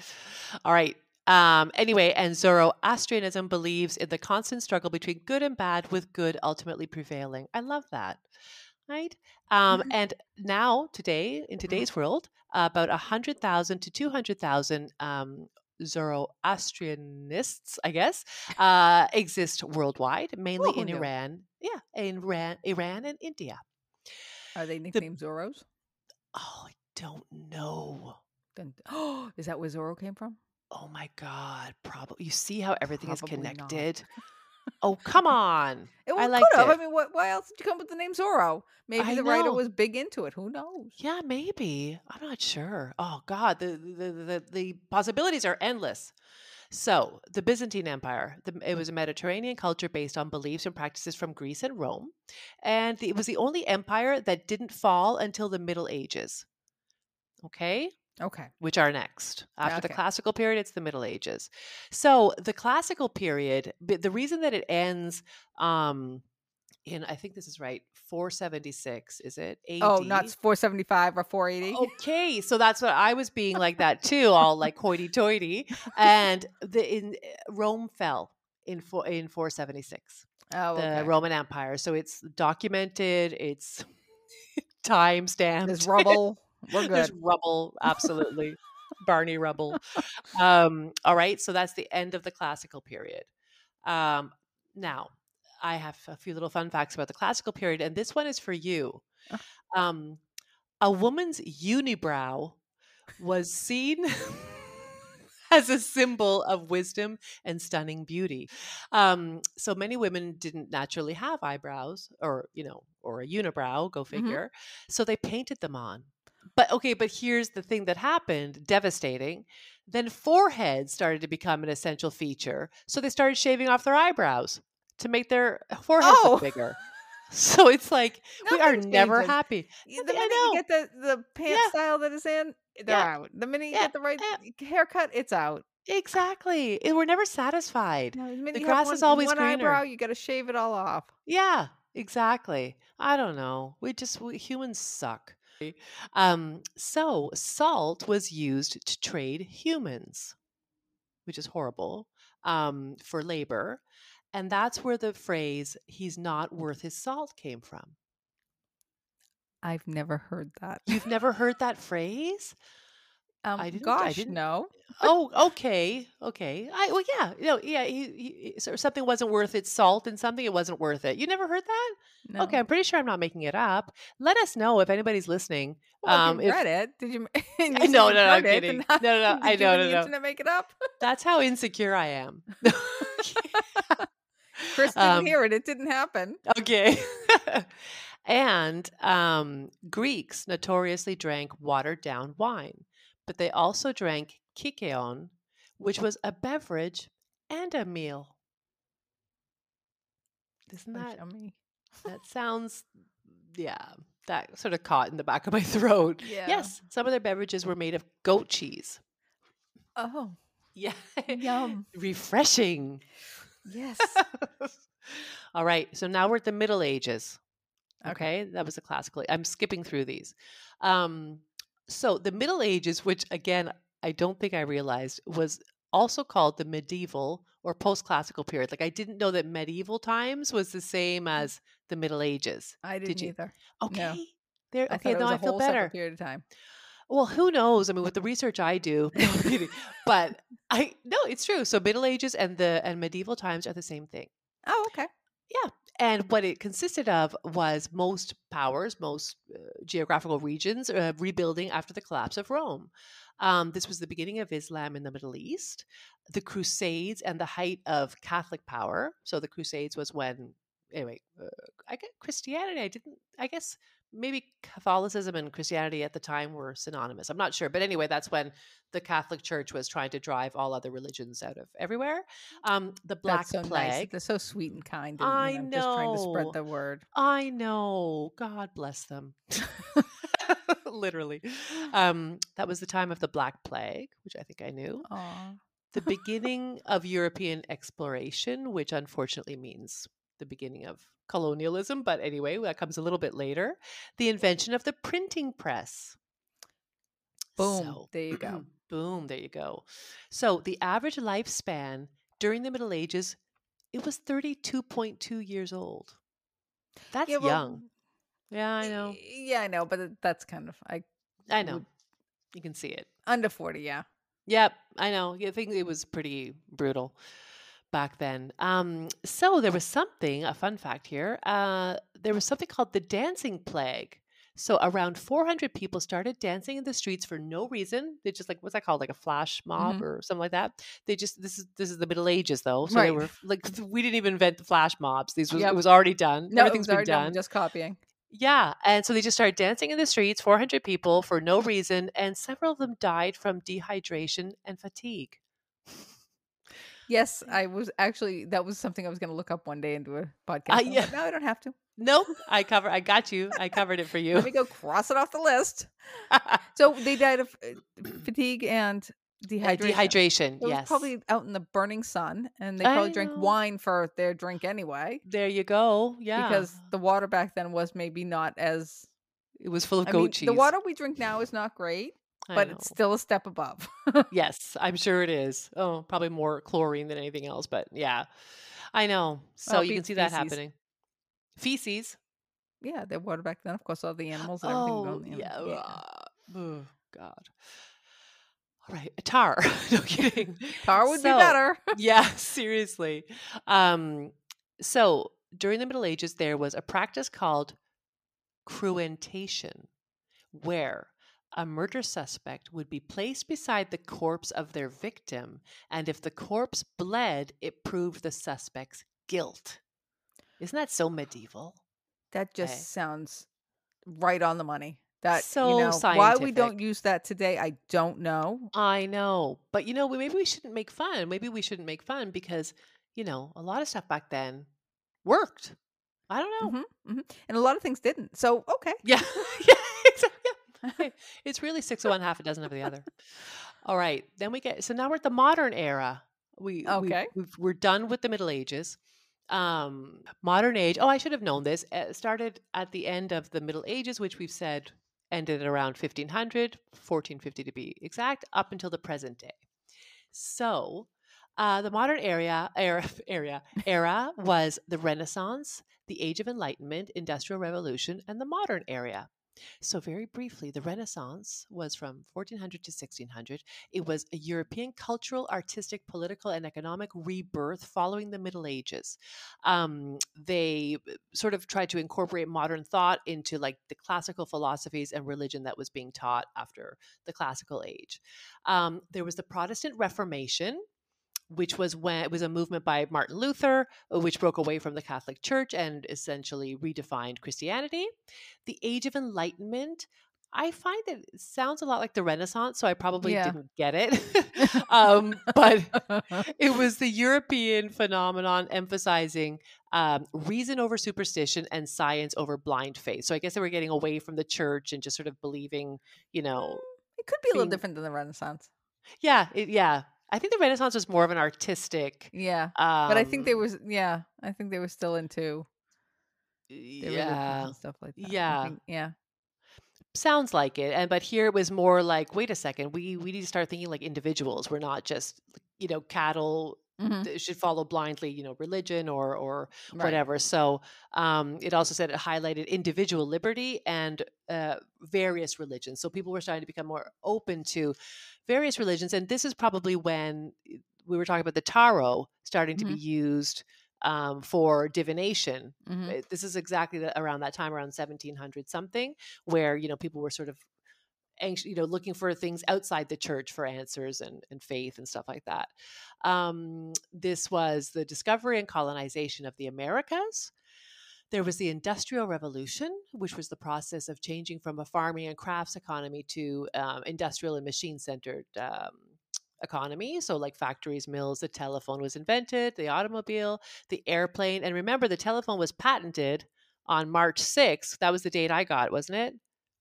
All right. Um, anyway, and Zoroastrianism believes in the constant struggle between good and bad, with good ultimately prevailing. I love that. Right. Um, Mhm. And now, today, in today's world, about 100,000 to 200,000 um, Zoroastrianists, I guess, uh, exist worldwide, mainly Oh, in knew? Iran. Yeah, in Iran, Iran and India. Are they nicknamed Zoros? Oh, I don't know. Dun- Oh, is that where Zorro came from? Oh my God, probably. You see how everything is Probably not. connected? Oh, come on. It I liked could have. I mean, what, why else did you come up with the name Zorro? Maybe I the writer was big into it. Who knows? Yeah, maybe. I'm not sure. Oh God, the the the, the possibilities are endless. So the Byzantine Empire, the, it mm. was a Mediterranean culture based on beliefs and practices from Greece and Rome, and it was the only empire that didn't fall until the Middle Ages. Okay, Okay. which are next. After the classical period, it's the Middle Ages. So the classical period, the reason that it ends um, in, I think this is right, 476, is it? AD? Oh, not 475 or 480. Okay, so that's what I was being like that too, all like hoity-toity. And the in Rome fell in four, in 476, Oh, the okay. Roman Empire. So it's documented. It's time stamped. There's rubble. We're There's rubble, absolutely. Barney rubble. Um, all right, so that's the end of the classical period. Um, now, I have a few little fun facts about the classical period, and this one is for you. Uh. Um, a woman's unibrow was seen as a symbol of wisdom and stunning beauty. Um, so many women didn't naturally have eyebrows, or you know, or a unibrow. Go figure. So they painted them on. But okay, but here's the thing that happened devastating. Then foreheads started to become an essential feature. So they started shaving off their eyebrows to make their uh, foreheads Oh. look bigger. So it's like we are never happy. The minute you get the, the pant Yeah. style that is in, they're Yeah. out. The minute you Yeah. get the right haircut, it's out. Exactly. We're never satisfied. No, the The grass one, is always one greener. eyebrow, you got to shave it all off. Yeah, exactly. I don't know. We just we, humans suck. Um, so salt was used to trade humans, which is horrible um, for labor. And that's where the phrase, he's not worth his salt, came from. I've never heard that. You've never heard that phrase? Um, I didn't- I didn't- no. oh, okay, okay. I well, yeah, know, yeah. He, he, so something wasn't worth its salt, and something it wasn't worth it. You never heard that? no. Okay, I'm pretty sure I'm not making it up. Let us know if anybody's listening. Well, if um, if- read it, did you? you I know, no, no, I'm kidding. then No, no, no, I know, no, no. internet make it up. That's how insecure I am. Kris didn't Um, hear it. It didn't happen. okay. and um, Greeks notoriously drank watered down wine, but they also drank kykeon, which was a beverage and a meal. Isn't Oh, that yummy. that sounds yeah, that sort of caught in the back of my throat. Yeah. Yes, some of their beverages were made of goat cheese. Oh, Yeah. yum. Refreshing. Yes. All right. So now we're at the Middle Ages. Okay. Okay. That was the classical. I'm skipping through these. Um, so the Middle Ages, which again, I don't think I realized was also called the medieval or post classical period. Like I didn't know that medieval times was the same mm. as the Middle Ages. I didn't you? either. Okay. There, I okay, now I feel better. period of time. Well, who knows? I mean, with the research I do, No, but I no, it's true. So Middle Ages and the and medieval times are the same thing. Oh, okay. And what it consisted of was most powers, most uh, geographical regions uh, rebuilding after the collapse of Rome. Um, this was the beginning of Islam in the Middle East, the Crusades, and the height of Catholic power. So the Crusades was when, anyway, uh, I get Christianity. I didn't. I guess maybe Catholicism and Christianity at the time were synonymous. I'm not sure, but anyway, that's when the Catholic Church was trying to drive all other religions out of everywhere. Um, the Black so Plague. nice. They're so sweet and kind. And, I you know, Just trying to spread the word. I know. God bless them. Literally. Um, that was the time of the Black Plague, which I think I knew. Aw. The beginning of European exploration, which unfortunately means the beginning of colonialism. But anyway, that comes a little bit later. The invention of the printing press. Boom. So- there you go. Boom, there you go. So the average lifespan during the Middle Ages, it was 32.2 years old. That's Yeah, well, young. Yeah, I know. Yeah, I know, but that's kind of I I know. You can see it. under forty. Yeah. Yep, I know. I think it was pretty brutal back then. Um, so there was something, a fun fact here. Uh, there was something called the dancing plague. So around 400 people started dancing in the streets for no reason. They just like what's that called, like a flash mob Mhm. or something like that. They just this is this is the Middle Ages though, so they Right. were like we didn't even invent the flash mobs. These was Yep. it was already done. No, Everything's been done. Just copying. Yeah. And so they just started dancing in the streets, 400 people for no reason. And several of them died from dehydration and fatigue. Yes, I was actually that was something I was going to look up one day and do a podcast. Uh, yeah. but No, I don't have to. Nope. I cover, I got you. I covered it for you. Let me go cross it off the list. So they died of uh, fatigue and dehydration. dehydration. It was yes. probably out in the burning sun, and they probably drank wine for their drink anyway, there you go. Yeah. because the water back then was maybe not as. it was full of I goat mean, cheese. the water we drink now is not great, but it's still a step above. yes, I'm sure it is. Oh, probably more chlorine than anything else, but yeah, I know. So Well, you can see that happening. Feces. yeah, their water back then, of course, all the animals and everything. Oh, going yeah. yeah. Oh, God. All right. Tar. no kidding. Tar would So- be better. yeah, seriously. Um, so during the Middle Ages, there was a practice called cruentation, where a murder suspect would be placed beside the corpse of their victim, and if the corpse bled, it proved the suspect's guilt. Isn't that so medieval? That just Okay. sounds right on the money. That So you know why we don't use that today, I don't know. I know, but you know, maybe we shouldn't make fun. Maybe we shouldn't make fun because you know a lot of stuff back then worked. I don't know. hmm hmm And a lot of things didn't. So okay, Yeah, yeah, exactly. It's really six of one, half a dozen of the other. All right, then we get so now we're at the modern era. We we- Okay. we've, we're done with the Middle Ages. Um, modern age. Oh, I should have known this. It started at the end of the Middle Ages, which we've said ended around 1500, 1450 to be exact, up until the present day. So, Uh, the modern area era, area era was the Renaissance, the Age of Enlightenment, Industrial Revolution, and the modern era. So, very briefly, the Renaissance was from 1400 to 1600. It was a European cultural, artistic, political, and economic rebirth following the Middle Ages. Um, they uh, sort of tried to incorporate modern thought into like the classical philosophies and religion that was being taught after the classical age. Um, there was the Protestant Reformation, which was when it was a movement by Martin Luther, uh, which broke away from the Catholic Church and essentially redefined Christianity. The Age of Enlightenment. I find that it sounds a lot like the Renaissance, so I probably Yeah. didn't get it. um, but it was the European phenomenon emphasizing um, reason over superstition and science over blind faith. So I guess they were getting away from the church and just sort of believing, you know, it could be a little different than the Renaissance. yeah, it, yeah. I think the Renaissance was more of an artistic. Yeah. Um, But I think they was yeah, I think they were still into yeah, stuff like that. Yeah. think- yeah. sounds like it. And but here it was more like, wait a second, we we need to start thinking like individuals. We're not just you know cattle Mhm. that should follow blindly, you know, religion or or Right. whatever. So um, it also said it highlighted individual liberty and uh, various religions. So people were starting to become more open to various religions, and this is probably when eh, we were talking about the tarot starting to be used um, for divination. Mhm. Uh, This is exactly the, around that time, around seventeen hundred something, where you know people were sort of anxious, you know, looking for things outside the church for answers and, and faith and stuff like that. Um, this was the discovery and colonization of the Americas. There was the Industrial Revolution, which was the process of changing from a farming and crafts economy to um, industrial and machine centered um, economy. So, like factories, mills, the telephone was invented, the automobile, the airplane. And remember, the telephone was patented on March 6th. That was the date I got, wasn't it?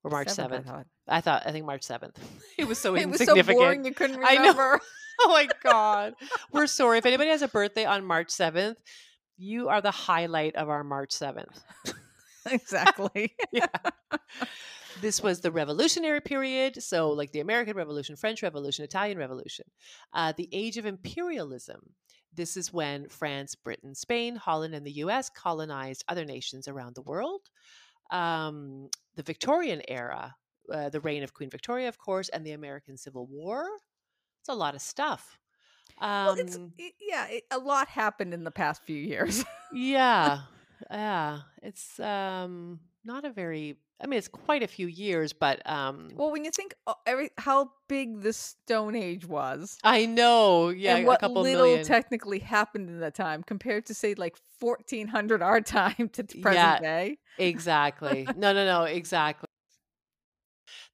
Or March Seventh, 7th. I thought. I thought, I think March 7th. It was so It was so boring you couldn't I know. oh my God. We're sorry. If anybody has a birthday on March 7th, you are the highlight of our March 7th. exactly. yeah. This was the revolutionary period. So, like the American Revolution, French Revolution, Italian Revolution, uh, the age of imperialism. This is when France, Britain, Spain, Holland, and the US colonized other nations around the world. Um, the Victorian era, uh, the reign of Queen Victoria, of course, and the American Civil War. It's a lot of stuff. Um, well, it's it, yeah, it, a lot happened in the past few years. yeah, yeah. It's um, not a very. I mean, it's quite a few years, but um, well, when you think every how big the Stone Age was, I know. Yeah, what couple little million. technically happened in that time compared to say like 1400 our time to present Yeah. day. exactly. No, no, no. Exactly.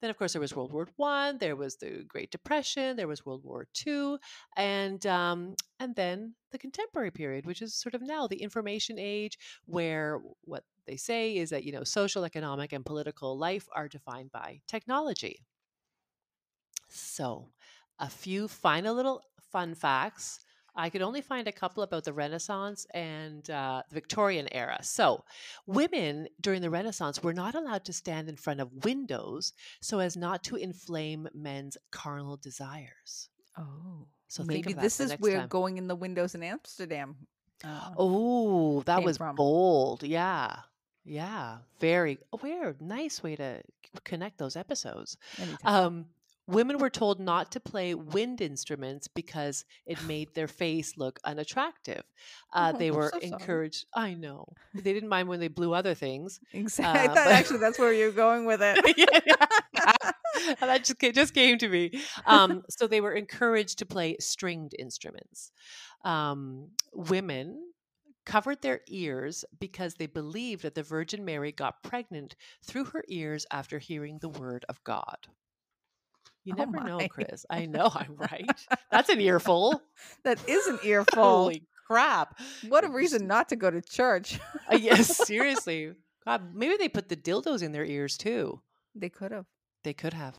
Then, of course, there was World War One. There was the Great Depression. There was World War Two, and um, and then the contemporary period, which is sort of now the information age, where what they say is that you know social, economic, and political life are defined by technology. So, a few final little fun facts. I could only find a couple about the Renaissance and uh, the Victorian era. So, women during the Renaissance were not allowed to stand in front of windows so as not to inflame men's carnal desires. Oh, So maybe this is where time. going in the windows in Amsterdam. Uh, Oh, that was from. bold. Yeah. Yeah. Very weird. Nice way to connect those episodes. Um, women were told not to play wind instruments because it made their face look unattractive. Uh, Oh, they were so sorry. encouraged. I know. They didn't mind when they blew other things. exactly. I uh, thought but- actually that's where you're going with it. Yeah, yeah. that just came, just came to me. Um, so they were encouraged to play stringed instruments. Um, women covered their ears because they believed that the Virgin Mary got pregnant through her ears after hearing the word of God. You Oh never know. Kris. I know I'm right. That's an earful. that is an earful. Holy crap. What a reason not to go to church. Uh, yes, seriously. God, maybe they put the dildos in their ears too. They could have. They could have.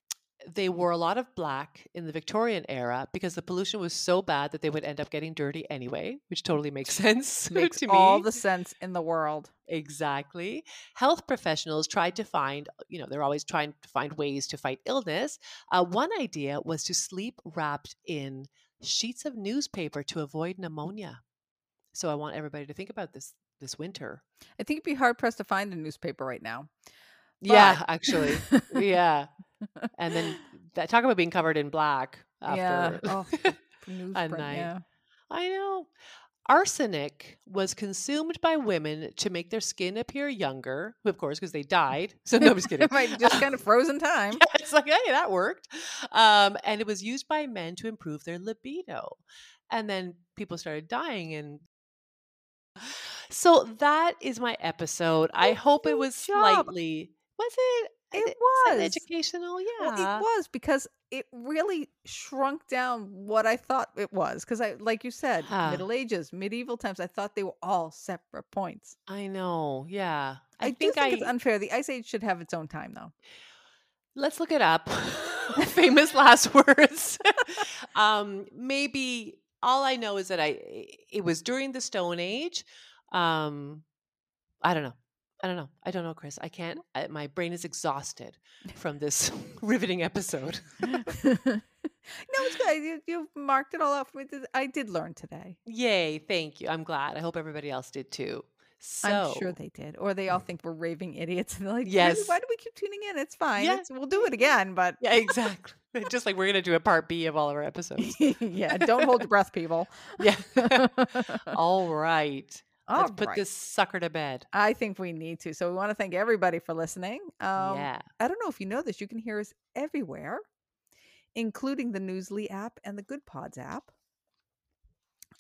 They wore a lot of black in the Victorian era because the pollution was so bad that they would end up getting dirty anyway, which totally makes sense Makes to all the sense in the world. Exactly. Health professionals tried to find, you know, they're always trying to find ways to fight illness. Uh, one idea was to sleep wrapped in sheets of newspaper to avoid pneumonia. So I want everybody to think about this this winter. I think it'd be hard pressed to find a newspaper right now. Yeah, actually. yeah. And then that talk about being covered in black Yeah. after Oh, newsprint, night. Yeah. I know. Arsenic was consumed by women to make their skin appear younger, of course, because they died. So nobody's kidding. Right, just kind of frozen time. Yeah, it's like, hey, that worked. Um, and it was used by men to improve their libido. And then people started dying. And so that is my episode. I hope it was job. slightly, was it? It was. educational. Yeah. Well, it was because it really shrunk down what I thought it was. Because I, like you said, Huh. Middle Ages, medieval times, I thought they were all separate points. I know. Yeah. I, I, think, think I. it's unfair. The Ice Age should have its own time, though. Let's look it up. Famous last words. um, maybe all I know is that I it was during the Stone Age. Um, I don't know. I don't know. I don't know, Kris. I can't. I, my brain is exhausted from this riveting episode. no, it's good. You, you marked it all out for me. I did learn today. Yay! Thank you. I'm glad. I hope everybody else did too. So I'm sure they did. Or they all think we're raving idiots. And they're like, Yes. why do we keep tuning in? It's fine. Yeah. It's, we'll do it again. But yeah, exactly. Just like we're gonna do a part B of all of our episodes. yeah, don't hold your breath, people. Yeah. all right. All Let's put right. this sucker to bed. I think we need to. So we want to thank everybody for listening. Um, yeah. I don't know if you know this. You can hear us everywhere, including the Newsly app and the Goodpods app.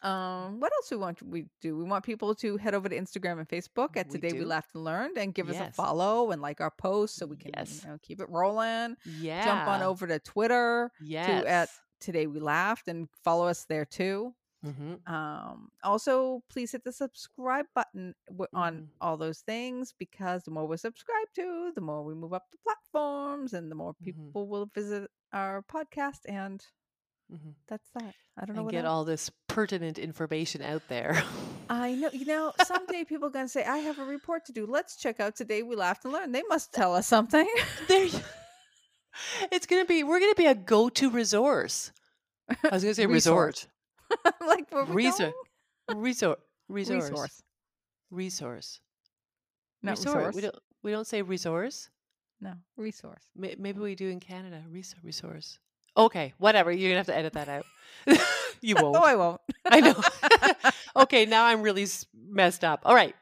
Um, what else we want we do? We want people to head over to Instagram and Facebook at We Today We. Laughed and Learned and give us a follow and like our posts so we can Yes. you know, keep it rolling. Yeah. Jump on over to Twitter Yes. to at Today We Laughed and follow us there too. Hmm Um, also, please hit the subscribe button w- on Mhm. all those things because the more we're subscribed to, the more we move up the platforms and the more Mhm. people will visit our podcast. And hmm that's that. I don't know And get else. all this pertinent information out there. I know, you know, someday people are going to say, I have a report to do. Let's check out Today We Laughed and Learned. They must tell us something. there, you- it's gonna be. We're gonna be a go-to resource. I was gonna say Resource. resort. like, where we going? Resort. Resource. Resource. Resource. Not Resort. resource. We don't. We don't say resource. No, resource. May- Maybe we do in Canada. Resource. Resource. Okay. Whatever. You're gonna have to edit that out. you oh, won't. Oh, I won't. I know. okay. Now I'm really messed up. All right.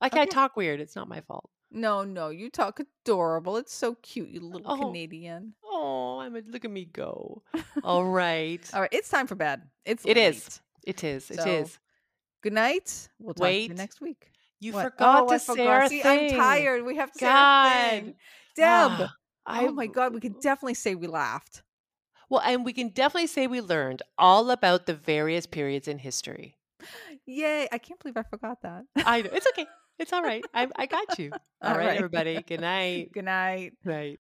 Like I Okay. talk weird. It's not my fault. No, no, you talk adorable. It's so cute, you little Oh. Canadian. Oh, I'm a, look at me go. All right. All right, it's time for bed. It's It is. It is. It So, is. Good night. We'll talk to you Wait. next week. You What? forgot oh, to I say forgot. our See, thing. I'm tired. We have to say our God. thing. Deb. Ah, I, oh my God, we can definitely say we laughed. Well, and we can definitely say we learned all about the various periods in history. Yay! I can't believe I forgot that. I know. It's okay. It's all right. I, I got you. All all right, right. everybody. Good night. Good night. Night.